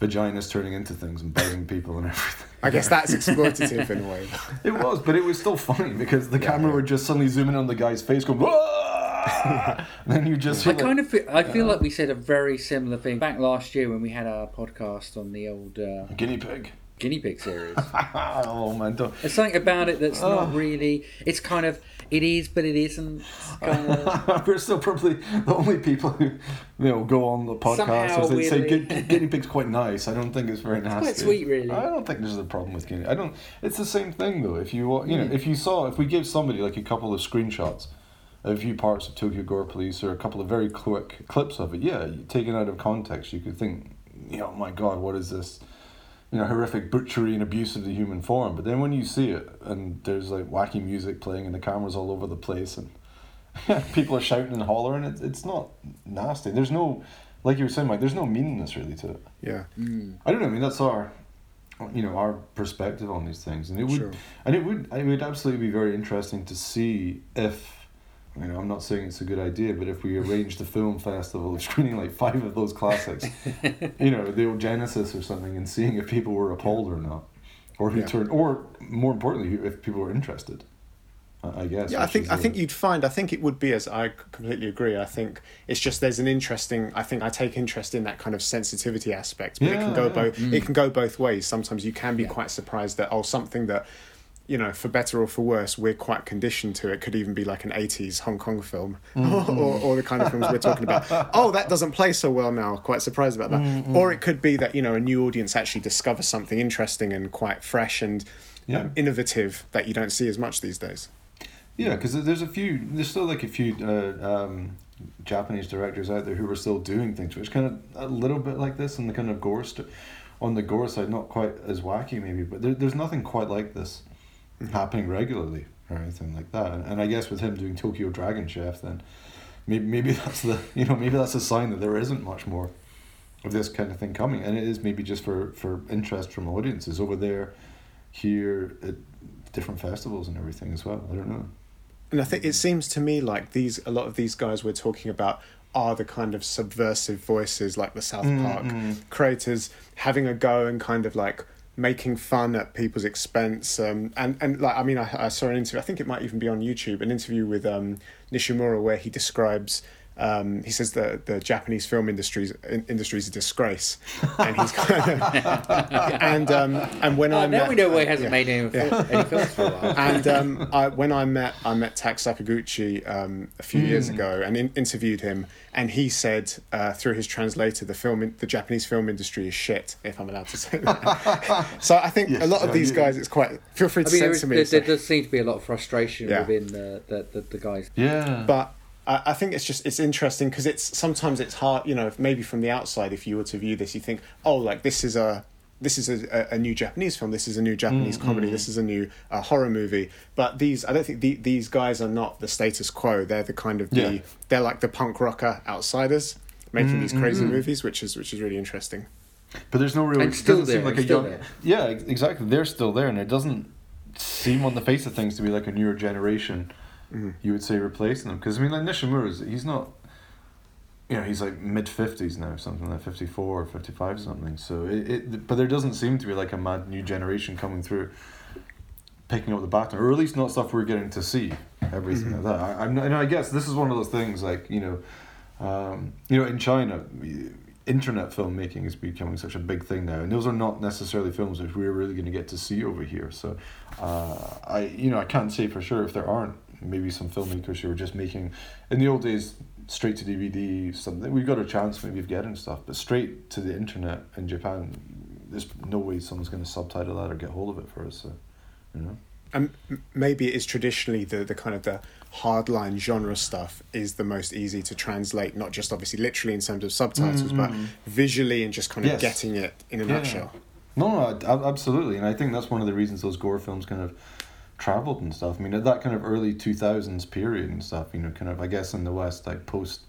vaginas turning into things and biting people and everything. I guess that's exploitative in a way. It was, but it was still funny because the camera would just suddenly zoom in on the guy's face, going, "Whoa!" then you just. I like- kind of feel, I feel like we said a very similar thing back last year when we had our podcast on the old uh, guinea pig. guinea pig series. oh man, don't. There's something about it that's Oh. not really. It's kind of it is, but it isn't. It's kind of, We're still probably the only people who, you know, go on the podcast and say weirdly- "Gu- guinea pig's quite nice. I don't think it's very nasty. quite sweet, really. I don't think there's a problem with guinea. I don't. It's the same thing though. If you you Hmm. know if you saw if we give somebody like a couple of screenshots, a few parts of Tokyo Gore Police or a couple of very quick clips of it, yeah, taken out of context, you could think, you know, my God, what is this? you know, horrific butchery and abuse of the human form. But then when you see it and there's like wacky music playing and the cameras all over the place and people are shouting and hollering, it, it's not nasty. There's no, like you were saying, Mike, there's no meanness really to it. Yeah. Mm. I don't know. I mean, that's our, you know, our perspective on these things, and it would, Sure. and it would, it would absolutely be very interesting to see if, you know, I'm not saying it's a good idea, but if we arranged a film festival of screening like five of those classics, you know, the old Genesis or something, and seeing if people were appalled or not, or who Yeah. turned, or more importantly, if people were interested. I I guess. Yeah, I think I think you'd find. I think it would be as I completely agree. I think it's just there's an interesting. I think I take interest in that kind of sensitivity aspect, but it can go yeah. both. It mm. can go both ways. Sometimes you can be Yeah. quite surprised that oh something that. You know, for better or for worse, we're quite conditioned to. It could even be like an '80s Hong Kong film, Mm-hmm. or, or the kind of films we're talking about. Oh, that doesn't play so well now. Quite surprised about that. Mm-hmm. Or it could be that you know a new audience actually discovers something interesting and quite fresh and Yeah. um, innovative that you don't see as much these days. Yeah, because there's a few, there's still like a few uh, um, Japanese directors out there who are still doing things, which kind of a little bit like this, and the kind of gore, st- on the gore side, not quite as wacky maybe, but there, there's nothing quite like this happening regularly or anything like that. And, and I guess with him doing Tokyo Dragon Chef, then maybe maybe that's the you know maybe that's a sign that there isn't much more of this kind of thing coming, and it is maybe just for for interest from audiences over there, here at different festivals and everything as well. I don't know. And I think it seems to me like these a lot of these guys we're talking about are the kind of subversive voices like the South mm, Park mm. creators having a go and kind of like making fun at people's expense um, and and like I mean I, I saw an interview I think it might even be on YouTube an interview with um, Nishimura where he describes um, he says that the Japanese film industry in, industry is a disgrace and he's kind of and um, and when Oh, I now met, we know why he hasn't yeah. made any, any films for a while. and um, I, when I met I met Tak Sakaguchi um, a few years Hmm. ago and in, interviewed him, and he said uh, through his translator, the film, in, the Japanese film industry is shit. If I'm allowed to say that. so I think Yes, a lot of these you- guys, it's quite. Feel free to I mean, there, censor is, me. there, so- there does seem to be a lot of frustration Yeah. within the, the, the, the guys. Yeah. but I, I think it's just it's interesting because it's sometimes it's hard you know if maybe from the outside if you were to view this you think oh like this is a this is a, a, a new Japanese film this is a new Japanese mm, comedy mm. this is a new uh, horror movie but these I don't think the, these guys are not the status quo they're the kind of the Yeah. they're like the punk rocker outsiders making mm, these crazy movies which is which is really interesting But there's no real. And it still doesn't seem there, like a young. there. Yeah, exactly. They're still there, and it doesn't seem on the face of things to be like a newer generation. You would say replacing them because I mean, like Nishimura's, he's not. You know, he's like mid fifties now, something like 54 or 55 something. So it, it, but there doesn't seem to be like a mad new generation coming through, picking up the baton, or at least not stuff we're getting to see. Everything like that. I, I'm, and I guess this is one of those things like you know, um, you know, in China, we- internet filmmaking is becoming such a big thing now, and those are not necessarily films which we're really going to get to see over here. So, uh, I you know I can't say for sure if there aren't maybe some filmmakers who were just making in the old days straight to DVD something We've got a chance maybe of getting stuff but straight to the internet in Japan there's no way someone's going to subtitle that or get hold of it for us so you know and maybe it is traditionally the the kind of the hardline genre stuff is the most easy to translate not just obviously literally in terms of subtitles but mm-hmm. visually and just kind of Yes. getting it in a Yeah. nutshell No, no, absolutely, and I think that's one of the reasons those gore films kind of traveled and stuff. I mean, at that kind of early two thousands period and stuff, you know, kind of I guess in the West, like post,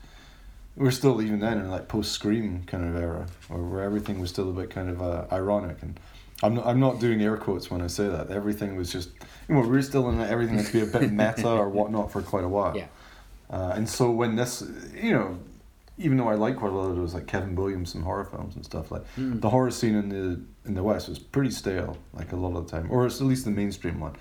we're still even then in like post Scream kind of era, or where everything was still a bit kind of uh, ironic and. I'm not, I'm not doing air quotes when I say that. Everything was just, you know, we were still in everything had to be a bit meta or whatnot for quite a while. Yeah. Uh, and so when this, you know, even though I like quite a lot of those like Kevin Williamson horror films and stuff, like the horror scene in the in the West was pretty stale, like a lot of the time, or at least the mainstream one.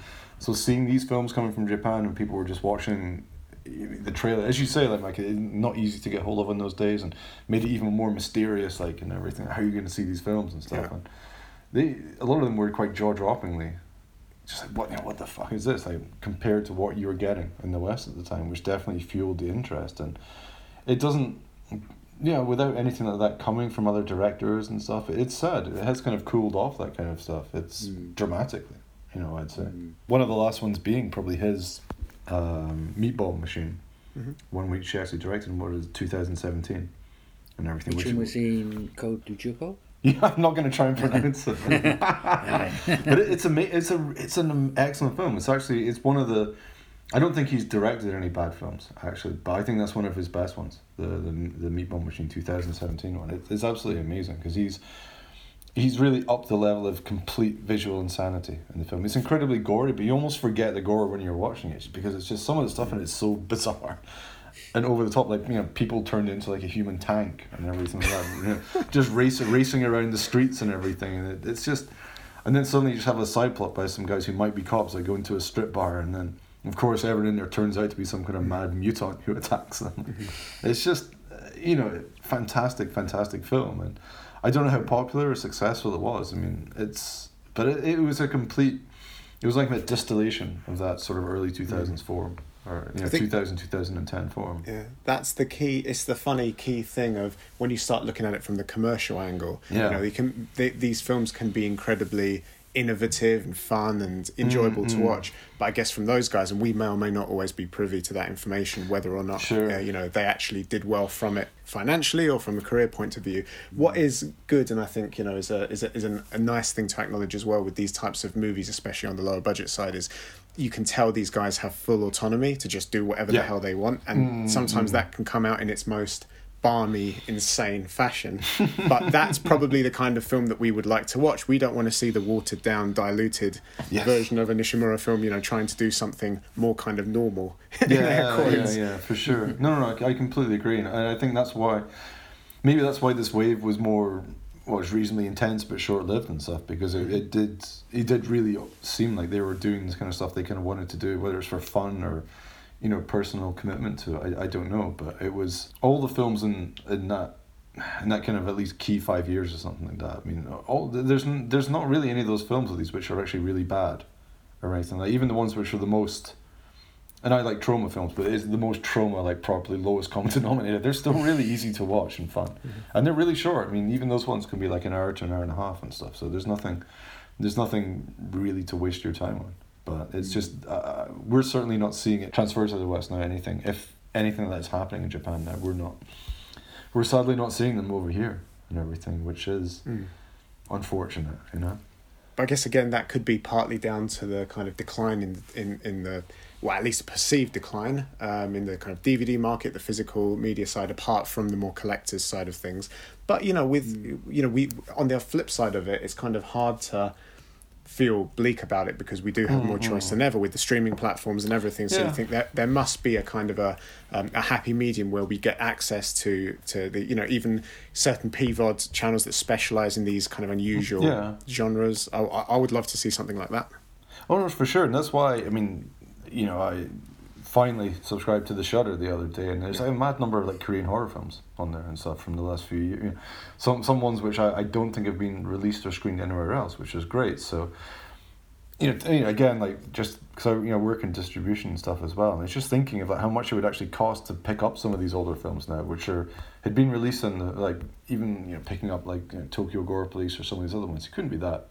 So seeing these films coming from Japan and people were just watching the trailer, as you say, like, like not easy to get hold of in those days, and made it even more mysterious, like and everything. How are you going to see these films and stuff? Yeah. And they a lot of them were quite jaw droppingly just like what you what the fuck is this? Like compared to what you were getting in the West at the time, which definitely fueled the interest. And it doesn't yeah without anything like that coming from other directors and stuff it's sad. It has kind of cooled off that kind of stuff. It's mm. dramatically you know I'd say one of the last ones being probably his um, meatball machine one week she actually directed in what is 2017 and everything Which which was in Code Dujuko? yeah, I'm not going to try and pronounce it. but it, it's a it's a it's an excellent film. It's actually it's one of the. I don't think he's directed any bad films actually, but I think that's one of his best ones. The the the Meatball Machine 2017 one. It, it's absolutely amazing because he's he's really up the level of complete visual insanity in the film. It's incredibly gory, but you almost forget the gore when you're watching it because it's just some of the stuff in it is so bizarre. And over the top, like you know, people turned into like a human tank and everything like that. You know, just racing, racing around the streets and everything, and it, it's just. And then suddenly you just have a side plot by some guys who might be cops that go into a strip bar, and then of course everyone in there turns out to be some kind of mad mutant who attacks them. Mm-hmm. it's just, you know, fantastic, fantastic film, and I don't know how popular or successful it was. I mean, it's but it, it was a complete. It was like a distillation of that sort of early two thousands mm. form, or you know, think- 2000, 2010 form. Yeah, that's the key. It's the funny key thing of when you start looking at it from the commercial angle. Yeah. You know, you can they, these films can be incredibly innovative and fun and enjoyable to mm-hmm. watch. But I guess from those guys, and we may or may not always be privy to that information, whether or not Sure. uh, you know they actually did well from it financially or from a career point of view. What mm. is good, and I think you know is a is a, is a, a nice thing to acknowledge as well with these types of movies, especially on the lower budget side, is you can tell these guys have full autonomy to just do whatever Yeah. the hell they want, and mm, sometimes mm. that can come out in its most balmy, insane fashion. but that's probably the kind of film that we would like to watch. We don't want to see the watered down, diluted Yes. version of a Nishimura film, you know, trying to do something more kind of normal. yeah, yeah, yeah, for sure. No, no, no, I completely agree, and I think that's why, maybe that's why this wave was more, well, was reasonably intense but short lived and stuff because it, it did it did really seem like they were doing this kind of stuff they kind of wanted to do, whether it's for fun or, you know, personal commitment to it. I, I don't know, but it was all the films in in that. In that kind of at least key five years or something like that. I mean, all there's there's not really any of those films of these which are actually really bad, or anything like even the ones which are the most and I like Troma films, but it's the most Troma, like properly lowest common denominator. They're still really easy to watch and fun, mm-hmm. and they're really short. I mean, even those ones can be like an hour to an hour and a half and stuff. So there's nothing, there's nothing really to waste your time on. But it's just uh, we're certainly not seeing it transfer to the West now. Anything, if anything that's happening in Japan now, we're not. We're sadly not seeing them over here and everything, which is unfortunate. You know. But I guess again that could be partly down to the kind of decline in in in the well at least a perceived decline um, in the kind of DVD market, the physical media side, apart from the more collectors side of things. But you know, with you know, we on the flip side of it, it's kind of hard to feel bleak about it because we do have more choice than ever with the streaming platforms and everything. So Yeah. you think that there must be a kind of a um, a happy medium where we get access to to the you know even certain PVOD channels that specialize in these kind of unusual Yeah. genres. I, I I would love to see something like that. Oh no, for sure, and that's why I mean, you know, I finally subscribed to the Shudder the other day, and there's a mad number of like Korean horror films on there and stuff from the last few years. You know, some some ones which I, I don't think have been released or screened anywhere else, which is great. So you know, you know, again, like just because I you know work in distribution and stuff as well, and it's just thinking of like how much it would actually cost to pick up some of these older films now, which are had been released in the, like even you know picking up like you know, Tokyo Gore Police or some of these other ones, it couldn't be that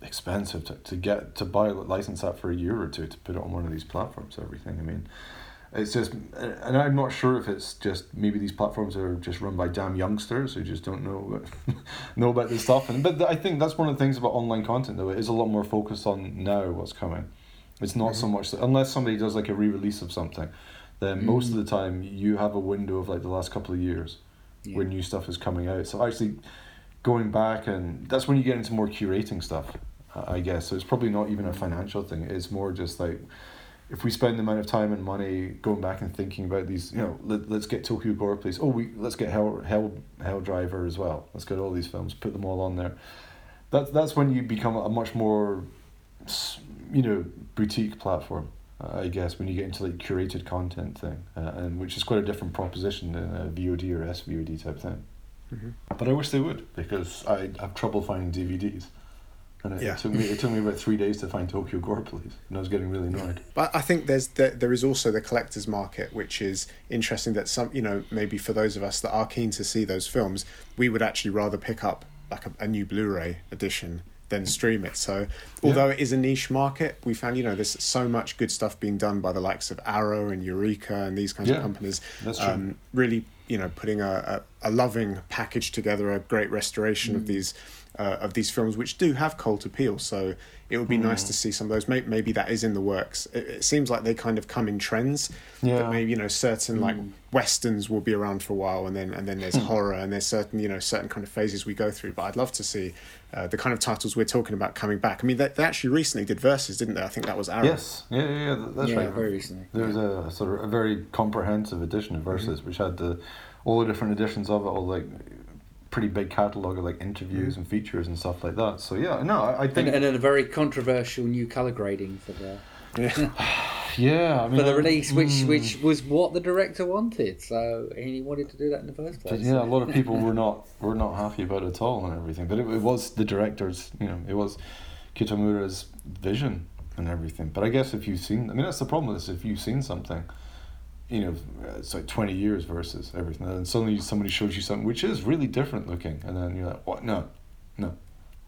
expensive to, to get to buy a license that for a year or two to put it on one of these platforms. Everything, I mean, it's just, and I'm not sure if it's just maybe these platforms are just run by damn youngsters who just don't know know about this stuff. And but I think that's one of the things about online content though. It is a lot more focused on now what's coming. It's not so mm-hmm. much unless somebody does like a re-release of something, then mm-hmm. most of the time you have a window of like the last couple of years where new stuff is coming out. So actually going back and that's when you get into more curating stuff, I guess. So it's probably not even a financial thing. It's more just like if we spend the amount of time and money going back and thinking about these, you know, let, let's get Tokyo Gore Police. Oh, we let's get Hell Hell Hell Driver as well. Let's get all these films, put them all on there. That's that's when you become a much more, you know, boutique platform. I guess when you get into like curated content thing, uh, and which is quite a different proposition than a VOD or SVOD type thing. But I wish they would because I have trouble finding DVDs. And it, Yeah. took me it took me about three days to find Tokyo Gore Police, and I was getting really annoyed. But I think there's there, there is also the collector's market, which is interesting. That some you know maybe for those of us that are keen to see those films, we would actually rather pick up like a, a new Blu-ray edition than stream it. So although it is a niche market, we found you know there's so much good stuff being done by the likes of Arrow and Eureka and these kinds Yeah, of companies. that's true. Um, really, you know, putting a, a, a loving package together, a great restoration Mm. of these uh, of these films, which do have cult appeal. So it would be Mm. nice to see some of those. Maybe, maybe that is in the works. It, it seems like they kind of come in trends. Yeah. That maybe you know certain like Mm. westerns will be around for a while, and then and then there's horror, and there's certain you know certain kind of phases we go through. But I'd love to see uh, the kind of titles we're talking about coming back. I mean, they, they actually recently did Versus, didn't they? I think that was Arrow. Yes, yeah, yeah, yeah that's Yeah, right. very recently, There was a sort of a very comprehensive edition of Versus, which had the all the different editions of it, all like pretty big catalogue of like interviews and features and stuff like that. So yeah, no, I, I think and then a very controversial new color grading for the yeah, I mean for the release, which mm. which was what the director wanted. So and he wanted to do that in the first But place. yeah, a lot of people were not were not happy about it at all and everything. But it, it was the director's, you know, it was Kitamura's vision and everything. But I guess if you've seen, I mean, that's the problem is if you've seen something, you know, it's like twenty years versus everything, and suddenly somebody shows you something which is really different looking, and then you're like, what? No, no,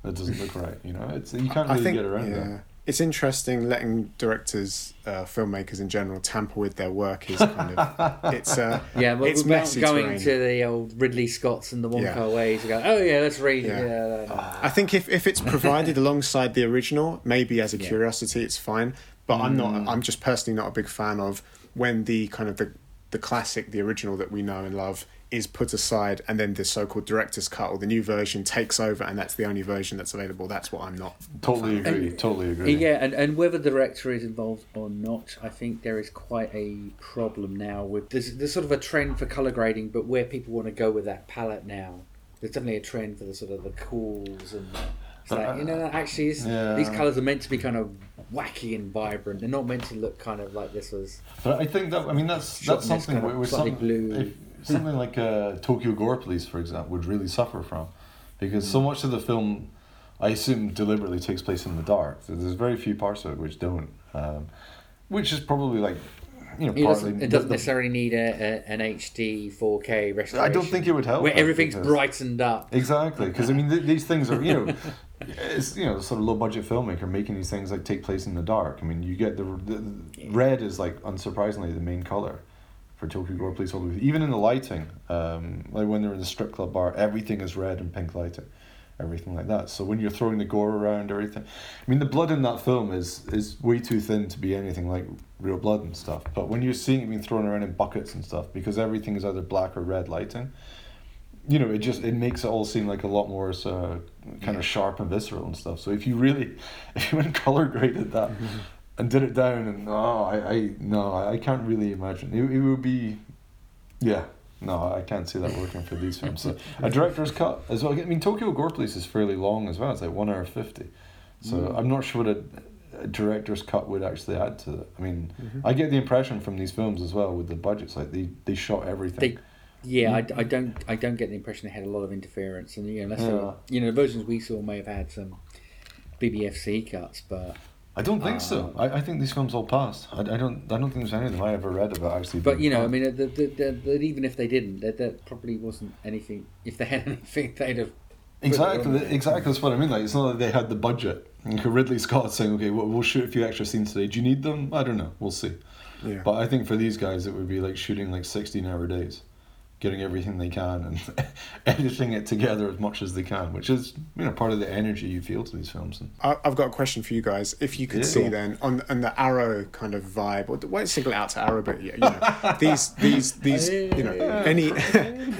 that doesn't look right. You know, it's you can't really I think get around yeah. that. It's interesting letting directors, uh, filmmakers in general, tamper with their work. Is kind of it's uh, Yeah, but it's without messy going terrain. to the old Ridley Scotts and the Wonka Yeah. ways, go, oh yeah, let's read. Yeah. Yeah, no, no. I think if, if it's provided alongside the original, maybe as a Yeah. curiosity, it's fine. But I'm Mm. not. I'm just personally not a big fan of when the kind of the the classic, the original that we know and love, is put aside, and then the so-called director's cut or the new version takes over, and that's the only version that's available. That's what I'm not. Totally agree. totally agree. Yeah, and, and whether the director is involved or not, I think there is quite a problem now with there's, there's sort of a trend for color grading, but where people want to go with that palette now, there's definitely a trend for the sort of the cools and it's like you know actually Yeah. these colors are meant to be kind of wacky and vibrant. They're not meant to look kind of like this was. But I think that I mean that's that's something kind of where, where some, blue. if something like uh, Tokyo Gore Police, for example, would really suffer from, because so much of the film, I assume, deliberately takes place in the dark. So there's very few parts of it which don't, um, which is probably like, you know, It partly. doesn't, it doesn't the- necessarily need a, a, an HD 4K restoration. I don't think it would help. Where everyth's because- brightened up. Exactly, because I mean th- these things are you know, it's you know sort of low budget filmmaker making these things like take place in the dark. I mean you get the, the, the red is like unsurprisingly the main color for Tokyo Gore Police way. Even in the lighting, um, like when they're in the strip club bar, everything is red and pink lighting, everything like that. So when you're throwing the gore around, everything, I mean the blood in that film is is way too thin to be anything like real blood and stuff. But when you're seeing it being thrown around in buckets and stuff, because everything is either black or red lighting you know, it just it makes it all seem like a lot more uh, kind of sharp and visceral and stuff. So if you really, if you went color graded that and did it down, and oh, I, I no, I, can't really imagine. It, it would be, yeah, no, I can't see that working for these films. So a director's cut as well. I mean, Tokyo Gore Police is fairly long as well. It's like one hour fifty. So I'm not sure what a, a director's cut would actually add to it. I mean, I get the impression from these films as well with the budgets, like they they shot everything. They, yeah, mm. I, I don't I don't get the impression they had a lot of interference, and you know, unless Yeah. were, you know, the versions we saw may have had some BBFC cuts, but I don't think so. Um, I, I think these films all passed. I, I don't. I don't think there's anything I ever read about actually. but you know, I mean, the, the, the, the, even if they didn't, there probably wasn't anything. If they had anything, they'd have. put it on Exactly, exactly. That's what I mean. Like, it's not like they had the budget. Like Ridley Scott saying, "Okay, we'll, we'll shoot a few extra scenes today. Do you need them? I don't know. We'll see." Yeah. But I think for these guys, it would be like shooting like sixteen-hour days, getting everything they can and editing it together as much as they can, which is you know part of the energy you feel to these films. I- I've got a question for you guys. If you could Yeah. see then on on the Arrow kind of vibe, or won't single it out to Arrow, but yeah, you know, these these these you know any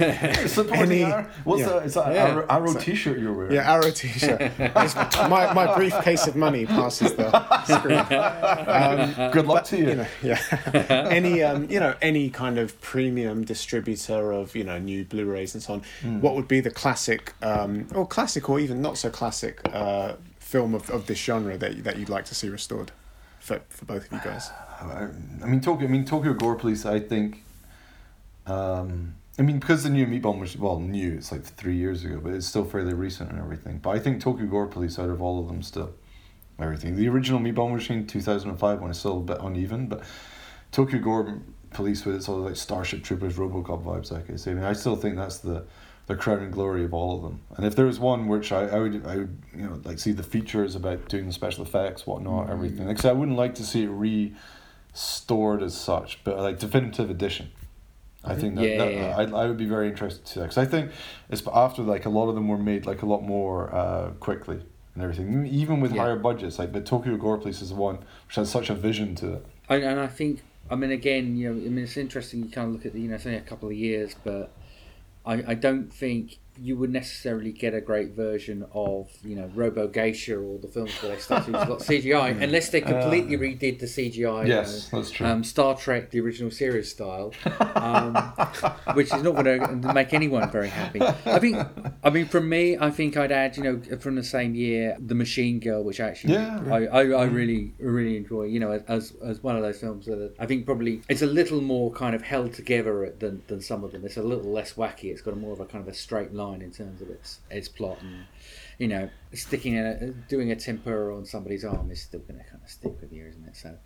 Any- What's yeah. that? That Yeah. Arrow, Arrow T-shirt you're wearing. yeah Arrow T-shirt. My my briefcase of money passes the screen. Um, Good luck to you. you know, yeah. any um, you know, any kind of premium distributor of you know new Blu-rays and so on. Hmm. What would be the classic, um, or classic, or even not so classic uh, film of, of this genre that that you'd like to see restored for for both of you guys? I I mean Tokyo. I mean Tokyo Gore Police. I think. Um, I mean because the new Meatball was well new. It's like three years ago, but it's still fairly recent and everything. But I think Tokyo Gore Police out of all of them still, everything. The original Meatball Machine two thousand and five one is still a bit uneven, but Tokyo Gore Police with its all like Starship Troopers, RoboCop vibes. Like I say, I mean I still think that's the the crown and glory of all of them. And if there was one which I, I would I would you know like see the features about doing the special effects, whatnot, everything. Like I I wouldn't like to see it restored as such, but like definitive edition. I think that, Yeah, that yeah, yeah. I, I would be very interested to see that because I think it's after like a lot of them were made like a lot more uh, quickly and everything, even with higher budgets. Like, but Tokyo Gore Police is the one which has such a vision to it. And, and I think, I mean, again, you know, I mean, it's interesting. You kind of look at the, you know, it's only a couple of years, but I, I don't think you would necessarily get a great version of, you know, Robo Geisha or the films where they started got CGI unless they completely redid the CGI. you know, that's true. Um, Star Trek, the original series style, um, which is not going to make anyone very happy. I think, I mean, from me, I think I'd add, you know, from the same year, The Machine Girl, which actually Yeah. I, I, I really really enjoy. You know, as as one of those films that I think probably it's a little more kind of held together than than some of them. It's a little less wacky. It's got a more of a kind of a straight line in terms of its its plot and. You know, sticking a doing a tempura on somebody's arm is still going to kind of stick with you, isn't it? So,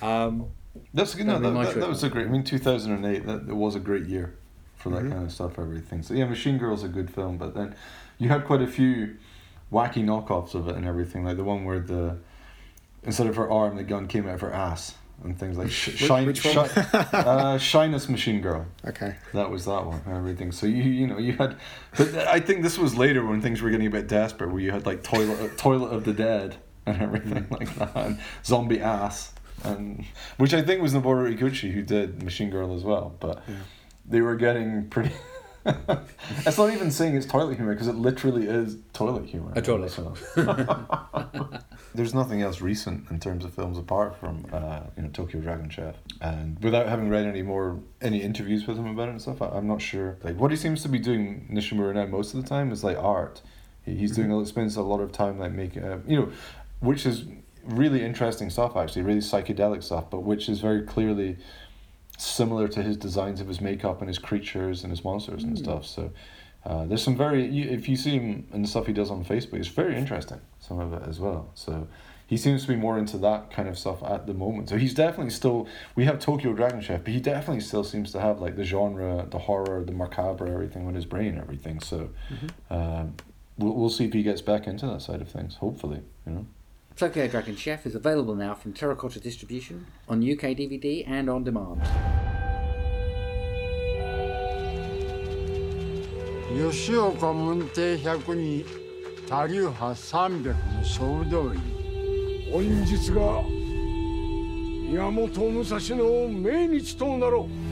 um, That's good. No, that, that, that was a great. I mean, two thousand and eight. That it was a great year for that kind of stuff. Everything. So yeah, Machine Girl's a good film, but then you had quite a few wacky knockoffs of it and everything. Like the one where the instead of her arm, the gun came out of her ass and things like sh- shine, which one? Shi- uh, Shyness Machine Girl. Okay. That was that one and everything. So you you know you had, but I think this was later when things were getting a bit desperate, where you had like toilet toilet of the dead and everything like that, and zombie ass, and which I think was Noboru Iguchi who did Machine Girl as well, but they were getting pretty. it's not even saying it's toilet humor because it literally is toilet humor. A toilet. There's nothing else recent in terms of films apart from uh, you know Tokyo Dragon Chef, and without having read any more any interviews with him about it and stuff, I, I'm not sure. Like what he seems to be doing Nishimura now most of the time is like art. He, he's doing a spends a lot of time like making uh, you know, which is really interesting stuff actually, really psychedelic stuff, but which is very clearly similar to his designs of his makeup and his creatures and his monsters and stuff. So uh, there's some very you, if you see him and the stuff he does on Facebook, it's very interesting. Some of it as well. So he seems to be more into that kind of stuff at the moment. So he's definitely still. We have Tokyo Dragon Chef, but he definitely still seems to have like the genre, the horror, the macabre, everything on his brain, everything. So. Um, We'll, we'll see if he gets back into that side of things. Hopefully, you know. Tokyo Dragon Chef is available now from Terracotta Distribution on UK DVD and on demand. 吉岡門弟100に他流派300の総動員本日が宮本武蔵の命日となろう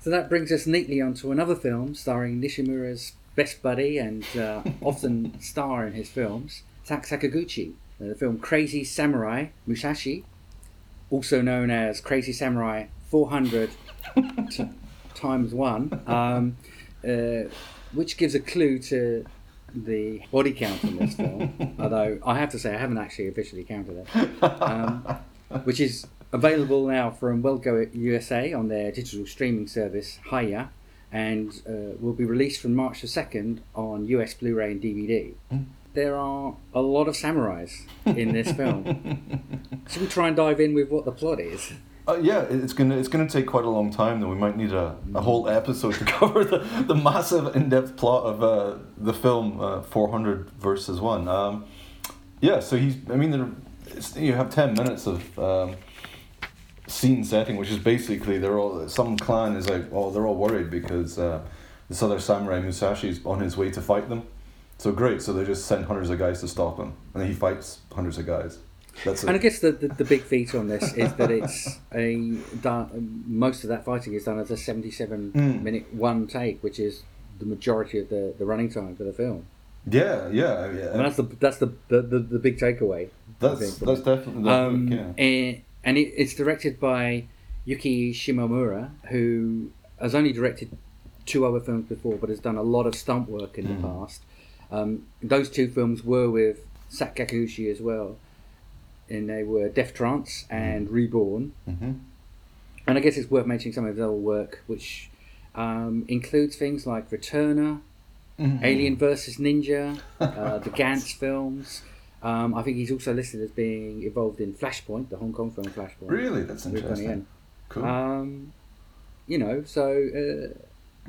So that brings us neatly onto another film starring Nishimura's best buddy and uh, often star in his films, Tak Sakaguchi. Uh, the film Crazy Samurai Musashi, also known as Crazy Samurai 400 t- times 1, um, uh, which gives a clue to the body count in this film. although I have to say, I haven't actually officially counted it. Um, which is available now from Well Go USA on their digital streaming service Hi-YAH, and uh, will be released from March the second on US Blu-ray and DVD. there are a lot of samurais in this film. Should we try and dive in with what the plot is? Uh, yeah, it's gonna it's gonna take quite a long time. Though we might need a, a whole episode to cover the, the massive in depth plot of uh, the film uh, Four Hundred versus One. Um, yeah, so he's. I mean, there, you have ten minutes of um, scene setting, which is basically they're all some clan is like oh they're all worried because uh, this other samurai Musashi is on his way to fight them. So great, so they just send hundreds of guys to stop him, and then he fights hundreds of guys. That's. And I guess the, the, the big feature on this is that it's a done, most of that fighting is done as a seventy-seven Mm. minute one take, which is the majority of the, the running time for the film. yeah, yeah, yeah. And that's the that's the the, the, the big takeaway. That's that's it. definitely the, Um, yeah. and, and it, it's directed by Yuki Shimomura, who has only directed two other films before, but has done a lot of stunt work in the past. Um, those two films were with Tak Sakaguchi as well, and they were Death Trance and Reborn. Mhm. And I guess it's worth mentioning some of their work, which um, includes things like Returner, Mm-hmm. Alien versus Ninja, uh, the Gantz films. Um, I think he's also listed as being involved in Flashpoint, the Hong Kong film Flashpoint. Really, that's interesting. Cool. Um, you know, so uh,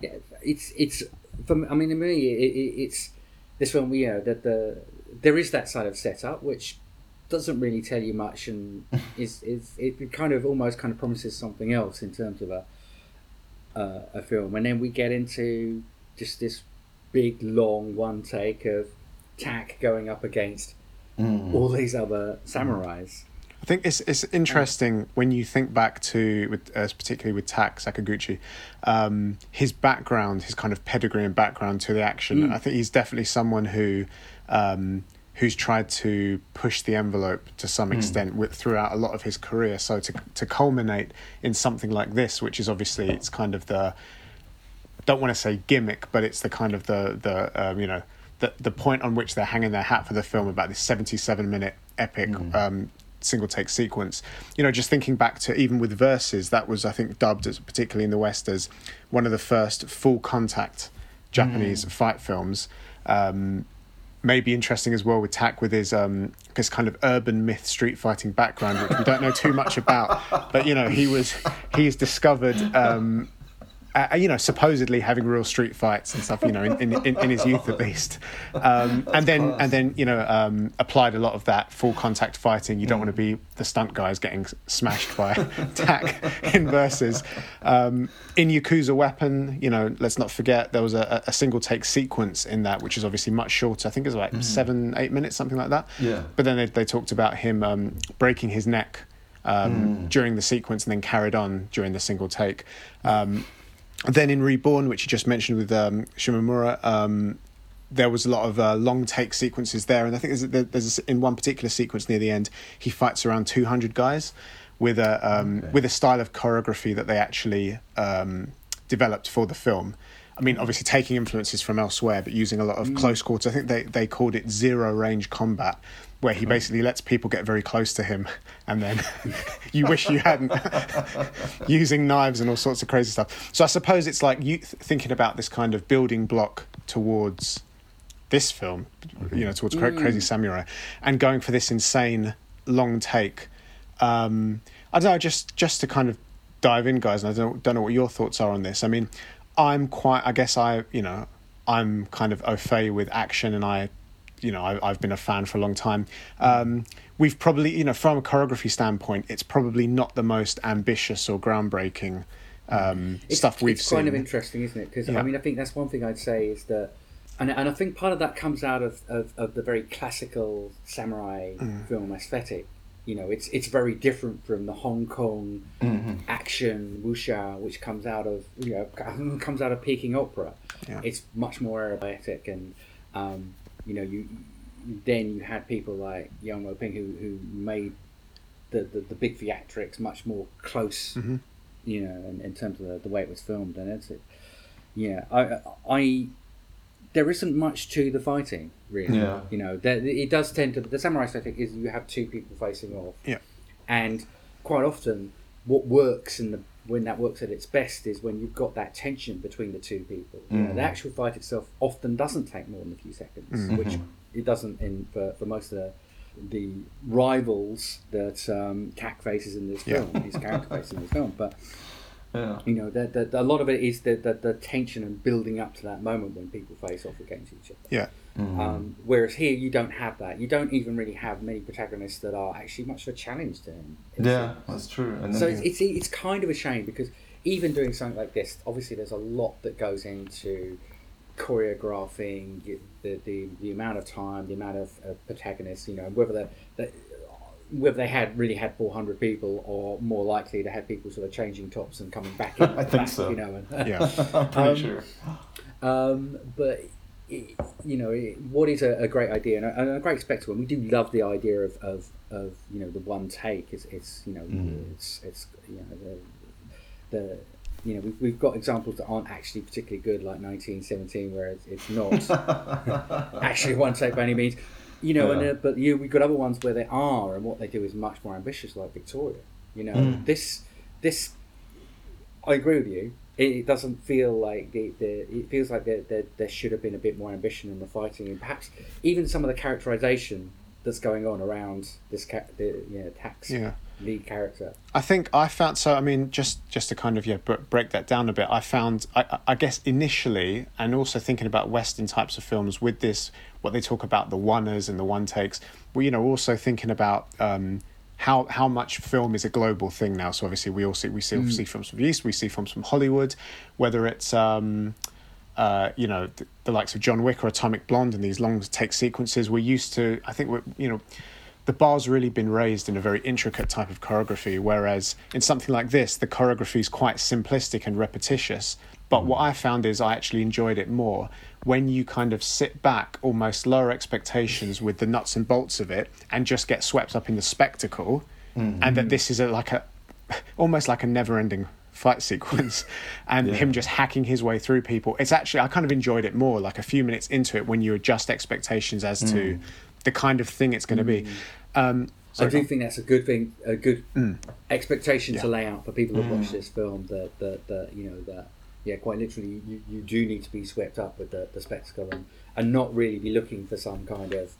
yeah, it's it's for I mean, to me, it, it, it's this film. Yeah, that the there is that side of setup which doesn't really tell you much, and is is it kind of almost kind of promises something else in terms of a uh, a film, and then we get into just this big long one take of Tak going up against Mm. all these other samurais. I think it's it's interesting when you think back to, with, uh, particularly with Tak Sakaguchi, um, his background, his kind of pedigree and background to the action. I think he's definitely someone who um, who's tried to push the envelope to some extent with, throughout a lot of his career. So to to culminate in something like this, which is obviously it's kind of the don't want to say gimmick, but it's the kind of the the um, you know the the point on which they're hanging their hat for the film about this seventy seven minute epic um, single take sequence. You know, just thinking back to even with Versus, that was I think dubbed as particularly in the West as one of the first full contact Japanese fight films. Um, maybe interesting as well with Tak with his um his kind of urban myth street fighting background, which we don't know too much about. But you know, he was he's discovered um uh, you know, supposedly having real street fights and stuff, you know, in, in, in, in his youth at least, um, and then and then you know um, applied a lot of that full contact fighting. You don't want to be the stunt guys getting smashed by Tak in Versus. Um, in Yakuza Weapon, you know, let's not forget there was a, a single take sequence in that, which is obviously much shorter. I think it was like seven, eight minutes, something like that. Yeah. But then they, they talked about him um, breaking his neck um, during the sequence and then carried on during the single take. Um, then in Reborn, which you just mentioned with um, Shimomura, um, there was a lot of uh, long take sequences there, and I think there's, there's in one particular sequence near the end, he fights around 200 guys with a um, Okay. with a style of choreography that they actually um, developed for the film. I mean, obviously taking influences from elsewhere, but using a lot of close quarters. I think they, they called it zero range combat, where he basically lets people get very close to him, and then you wish you hadn't, using knives and all sorts of crazy stuff. So I suppose it's like you th- thinking about this kind of building block towards this film, you know, towards Cra- Crazy Samurai, and going for this insane long take. Um, I don't know, just just to kind of dive in, guys. And I don't don't know what your thoughts are on this. I mean, I'm quite. I guess I, you know, I'm kind of au fait with action, and I, you know, I, I've been a fan for a long time. Um, we've probably, you know, from a choreography standpoint, it's probably not the most ambitious or groundbreaking um, It's- stuff we've it's seen. It's kind of interesting, isn't it? Because Yeah. I mean, I think that's one thing I'd say is that, and, and I think part of that comes out of, of, of the very classical samurai Mm. film aesthetic. You know, it's it's very different from the Hong Kong Mm-hmm. action wuxia, which comes out of you know comes out of Peking opera. Yeah. It's much more aerobatic, and um, you know, you then you had people like Yuen Woo-ping who who made the, the, the big theatrics much more close Mm-hmm. you know, in, in terms of the, the way it was filmed and it's yeah, I, I, there isn't much to the fighting really. Yeah. You know, there, it does tend to the samurai aesthetic is you have two people facing off, Yeah. and quite often what works in the when that works at its best is when you've got that tension between the two people. You know, the actual fight itself often doesn't take more than a few seconds, which it doesn't in for, for most of the the rivals that um, Tak faces in this Yeah. film, his character faces in this film. But Yeah. you know, the, the, a lot of it is the, the, the tension and building up to that moment when people face off against each other. Yeah. Um, whereas here, you don't have that. You don't even really have many protagonists that are actually much of a challenge to him. Yeah, that's true. And So it's, it's it's kind of a shame because even doing something like this, obviously there's a lot that goes into choreographing the the, the amount of time, the amount of uh, protagonists. You know, whether they, they whether they had really had 400 people or more likely to have people sort of changing tops and coming back. In, I think back, so. You know, and, Yeah. I'm pretty um, sure. um, but it, you know, it, what is a, a great idea and a, and a great spectacle? And we do love the idea of, of, of you know the one take. It's, it's you know Mm. it's it's you know the, the you know we've, we've got examples that aren't actually particularly good, like 1917, where it's, it's not actually one take by any means. You know, and uh, but you we've got other ones where they are, and what they do is much more ambitious, like Victoria. You know, Mm. this this I agree with you. It, it doesn't feel like the, the it feels like there, there there should have been a bit more ambition in the fighting, and perhaps even some of the characterization that's going on around this ca- the you know, Tak's Yeah. lead character. I think I found so. I mean, just just to kind of yeah br- break that down a bit. I found I- I guess initially, and also thinking about Western types of films with this, what they talk about the oneers and the one takes. Well, you know, also thinking about um, how how much film is a global thing now. So obviously, we all see we see, see films from the East, we see films from Hollywood, whether it's. Um, uh, you know, the, the likes of John Wick or Atomic Blonde and these long take sequences. We're used to, I think, we're, you know, the bar's really been raised in a very intricate type of choreography, whereas in something like this, the choreography is quite simplistic and repetitious. But what I found is I actually enjoyed it more when you kind of sit back, almost lower expectations with the nuts and bolts of it, and just get swept up in the spectacle, and that this is a, like a almost like a never-ending fight sequence and him just hacking his way through people it's actually i kind of enjoyed it more like a few minutes into it when you adjust expectations as to the kind of thing it's going to be um I do think that's a good thing, a good expectation to Mm. Yeah. Mm. lay out for people who watch this film. That that that you know that yeah, quite literally, you, you do need to be swept up with the, the spectacle and, and not really be looking for some kind of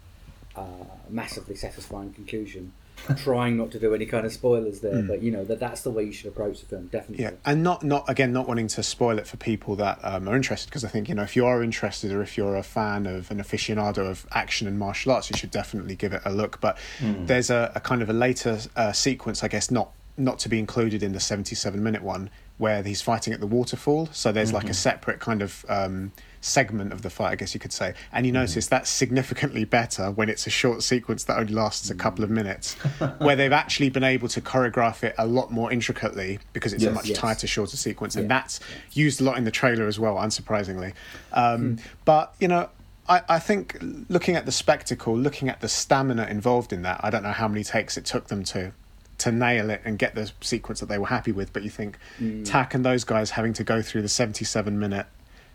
uh, massively satisfying conclusion. Trying not to do any kind of spoilers there, but you know that that's the way you should approach the film. Definitely. Mm. yeah and not not again not wanting to spoil it for people that um, are interested because i think you know if you are interested or if you're a fan of an aficionado of action and martial arts you should definitely give it a look but there's a, a kind of a later uh, sequence i guess not not to be included in the 77 minute one where he's fighting at the waterfall. So there's like a separate kind of um, segment of the fight i guess you could say. And you notice that's significantly better when it's a short sequence that only lasts a couple of minutes where they've actually been able to choreograph it a lot more intricately because it's a much Yes. tighter shorter sequence. And Yeah. that's used a lot in the trailer as well unsurprisingly. Um, but you know I, I think looking at the spectacle looking at the stamina involved in that i don't know how many takes it took them to to nail it and get the sequence that they were happy with but you think Tak and those guys having to go through the 77 minute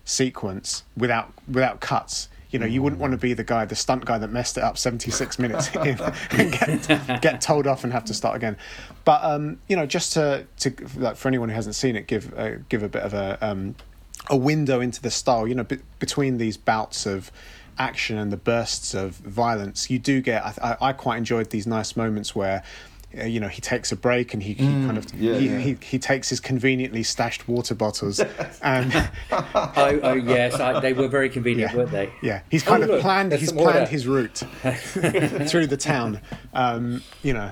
sequence without without cuts you know, you wouldn't want to be the guy, the stunt guy that messed it up 76 minutes in and get, get told off and have to start again. But um, you know, just to to like for anyone who hasn't seen it, give uh, give a bit of a um, a window into the style. You know, be- between these bouts of action and the bursts of violence, you do get. I, I quite enjoyed these nice moments where. Uh, you know, he takes a break and he, he kind of yeah, he, yeah. He, he takes his conveniently stashed water bottles and Oh, oh yes, I, they were very convenient, Yeah. weren't they? Yeah, he's Oh, kind of look, planned. He's some order. planned his route through the town. Um, you know,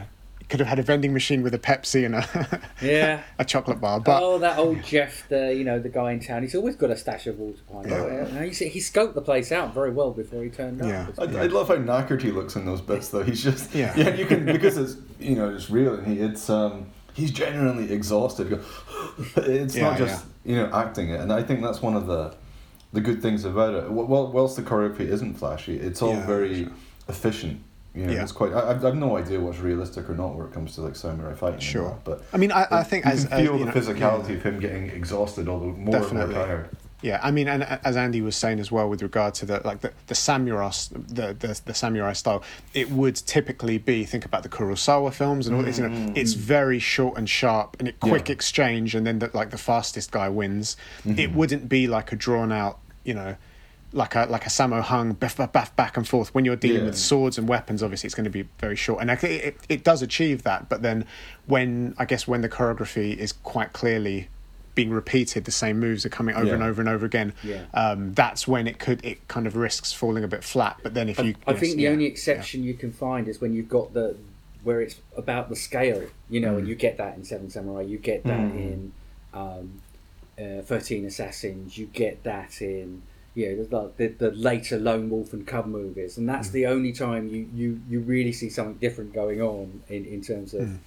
could have had a vending machine with a Pepsi and a Yeah. a chocolate bar, but oh, that old Jeff, the you know the guy in town. He's always got a stash of water pipes. Yeah. Yeah. He, he scoped the place out very well before he turned up. Yeah. I, I love how knackered he looks in those bits, though. He's just Yeah. yeah. You can because it's you know it's real and he it's um he's genuinely exhausted. You go, It's not Yeah, just you know acting it, and I think that's one of the the good things about it. Well, whilst the choreography isn't flashy, it's all Yeah, very sure. efficient. You know, Yeah. it's quite. I, I've no idea what's realistic or not when it comes to like samurai fighting. Sure. that, but I mean, I, I think you as can as, feel you the know, physicality of him getting exhausted, although more Definitely. and more tired. Yeah, I mean, and uh, as Andy was saying as well, with regard to the like the, the samurai, the, the the samurai style, it would typically be think about the Kurosawa films and all this. You know, mm. it's very short and sharp, and it quick Yeah. exchange, and then the, like the fastest guy wins. Mm-hmm. It wouldn't be like a drawn out, you know. Like a like a Sammo Hung baff, baff, back and forth. When you're dealing Yeah. with swords and weapons, obviously it's going to be very short, and I it, it does achieve that. But then, when I guess when the choreography is quite clearly being repeated, the same moves are coming over and over and over again. Yeah. Um, that's when it could it kind of risks falling a bit flat. But then if you, I yes, think the yeah, only exception you can find is when you've got the where it's about the scale, you know, Mm. and you get that in Seven Samurai, you get that in um, uh, Thirteen Assassins, you get that in know the, the, the later Lone Wolf and Cub movies, and Mm. that's the only time you, you, you really see something different going on in, in terms of Mm.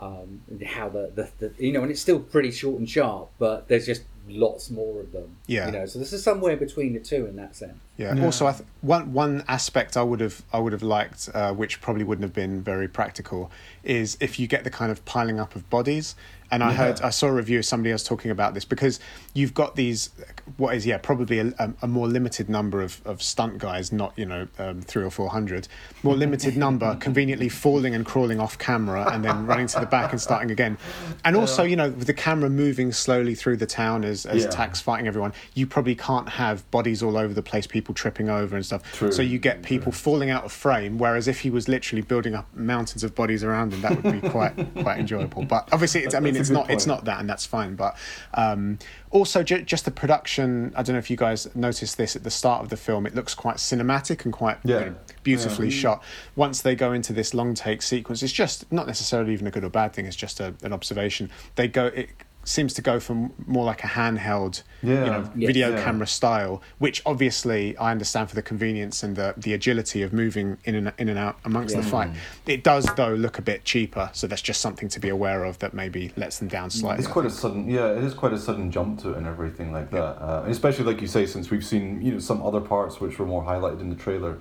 um, how the, the, the you know, and it's still pretty short and sharp, but there's just lots more of them. Yeah. you know, so this is somewhere between the two in that sense. Yeah. Also, I th- one one aspect I would have I would have liked, uh, which probably wouldn't have been very practical, is if you get the kind of piling up of bodies. And I heard I saw a review of somebody else talking about this because you've got these what is yeah probably a, a, a more limited number of, of stunt guys, not you know um, three or four hundred, more limited number conveniently falling and crawling off camera and then running to the back and starting again, and also you know with the camera moving slowly through the town as as Yeah. Tak's fighting everyone, you probably can't have bodies all over the place, people tripping over and stuff. True, So you get people falling out of frame. Whereas if he was literally building up mountains of bodies around him, that would be quite quite enjoyable. But obviously, it's, I mean, it's not it's not that, and that's fine. But um, also, ju- just the production. I don't know if you guys noticed this at the start of the film. It looks quite cinematic and quite you know, beautifully shot. Once they go into this long take sequence, it's just not necessarily even a good or bad thing. It's just a, an observation. They go. It seems to go from more like a handheld, Yeah. you know, Yes. video Yeah. camera style, which obviously I understand for the convenience and the, the agility of moving in and in and out amongst the fight. It does though look a bit cheaper, so that's just something to be aware of that maybe lets them down slightly. It's quite a sudden, yeah. It is quite a sudden jump to it and everything like that. Uh, and especially like you say, since we've seen you know some other parts which were more highlighted in the trailer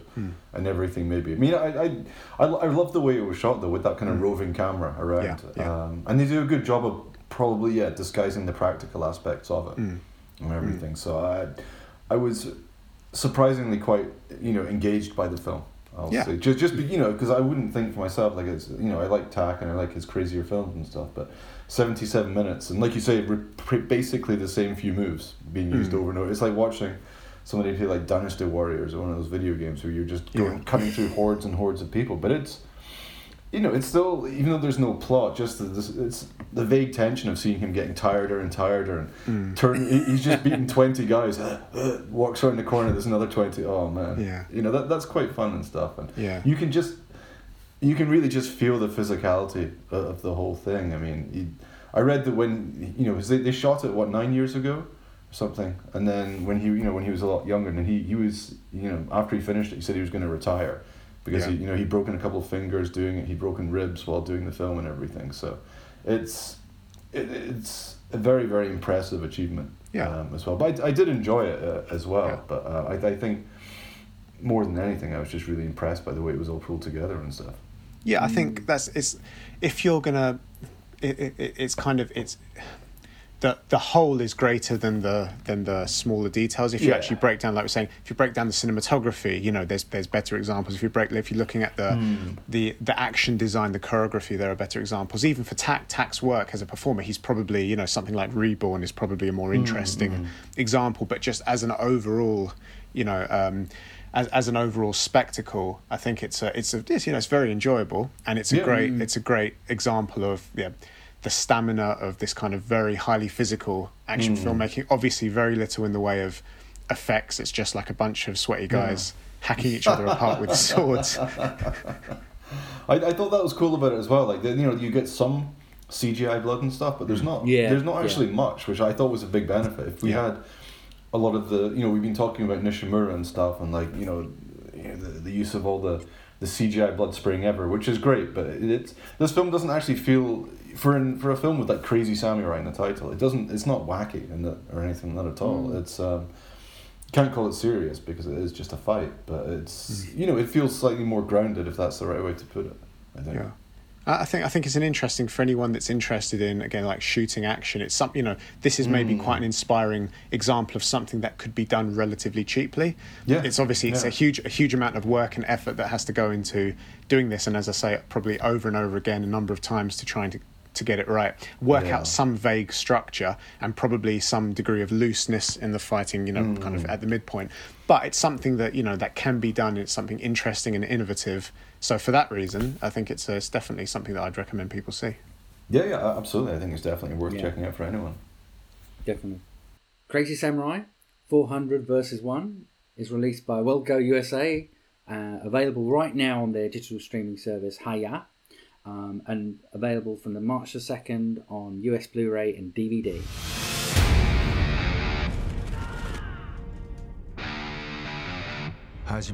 and everything. Maybe I mean I I, I, I love the way it was shot though with that kind of roving camera around. Yeah, yeah. Um, and they do a good job of probably yeah disguising the practical aspects of it and everything. So I I was surprisingly quite you know engaged by the film. I'll Yeah. say just just be- you know because I wouldn't think for myself like it's you know I like Tak and I like his crazier films and stuff, but seventy seven minutes and like you say basically the same few moves being used Mm. over and over. It's like watching somebody play like Dynasty Warriors or one of those video games where you're just going Yeah. cutting through hordes and hordes of people, but it's you know, it's still even though there's no plot, just the, this, it's the vague tension of seeing him getting tireder and tireder and Mm. turn. he- He's just beating twenty guys. walks around the corner. There's another twenty. Oh man. Yeah. You know that that's quite fun and stuff, and Yeah. you can just you can really just feel the physicality of, of the whole thing. I mean, I read that when you know they, they shot it what nine years ago or something, and then when he you know when he was a lot younger, and he he was you know after he finished it, he said he was going to retire because Yeah. he you know he'd broken a couple of fingers doing it, he'd broken ribs while doing the film and everything. So it's it, it's a very very impressive achievement Yeah. um, as well. But I, I did enjoy it uh, as well. Yeah. But uh, I I think more than anything, I was just really impressed by the way it was all pulled together and stuff. Yeah, I think that's it's if you're gonna, it, it, it- it's kind of it's the the whole is greater than the than the smaller details. If you Yeah. actually break down, like we're saying, if you break down the cinematography, you know, there's there's better examples. If you break, if you're looking at the Hmm. the the action design, the choreography, there are better examples. Even for Tak Tak's work as a performer, he's probably you know something like Reborn is probably a more Hmm, interesting example. But just as an overall, you know. Um, as, as an overall spectacle, I think it's a it's a it's, you know it's very enjoyable and it's a Yeah. great it's a great example of yeah the stamina of this kind of very highly physical action Mm. filmmaking. Obviously, very little in the way of effects. It's just like a bunch of sweaty guys hacking each other apart with swords. I, I thought that was cool about it as well. Like you know, you get some CGI blood and stuff, but there's not. Yeah, There's not yeah. actually much, which I thought was a big benefit. If we Yeah. had a lot of the, you know, we've been talking about Nishimura and stuff, and like you know, the, the use of all the the CGI blood spraying ever, which is great. But it, it's this film doesn't actually feel for an, for a film with like crazy samurai in the title. It doesn't. It's not wacky and or anything not at all. Mm. It's um, can't call it serious because it is just a fight, but it's mm. you know it feels slightly more grounded if that's the right way to put it. I think. Yeah. I think I think it's an interesting for anyone that's interested in again like shooting action. It's something you know. This is maybe mm. quite an inspiring example of something that could be done relatively cheaply. Yeah, It's obviously it's yeah. a huge a huge amount of work and effort that has to go into doing this, and as I say, probably over and over again a number of times to trying to to get it right. Work Yeah. out some vague structure and probably some degree of looseness in the fighting. You know, kind Mm. of at the midpoint. But it's something that you know that can be done. It's something interesting and innovative. So for that reason, I think it's, uh, it's definitely something that I'd recommend people see. Yeah, yeah, absolutely. I think it's definitely worth Yeah. checking out for anyone. Definitely. Crazy Samurai 400 versus 1 is released by Well Go USA, uh, available right now on their digital streaming service Hi-YAH, um, and available from the March the 2nd on US Blu ray and DVD. 始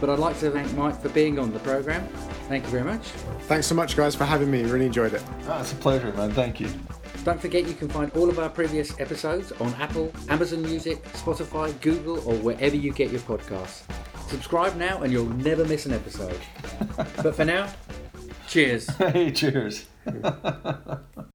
but I'd like to thank Mike for being on the programme. Thank you very much. Thanks so much, guys, for having me. Really enjoyed it. Ah, it's a pleasure, man. Thank you. Don't forget you can find all of our previous episodes on Apple, Amazon Music, Spotify, Google, or wherever you get your podcasts. Subscribe now and you'll never miss an episode. but for now, cheers. Hey, cheers.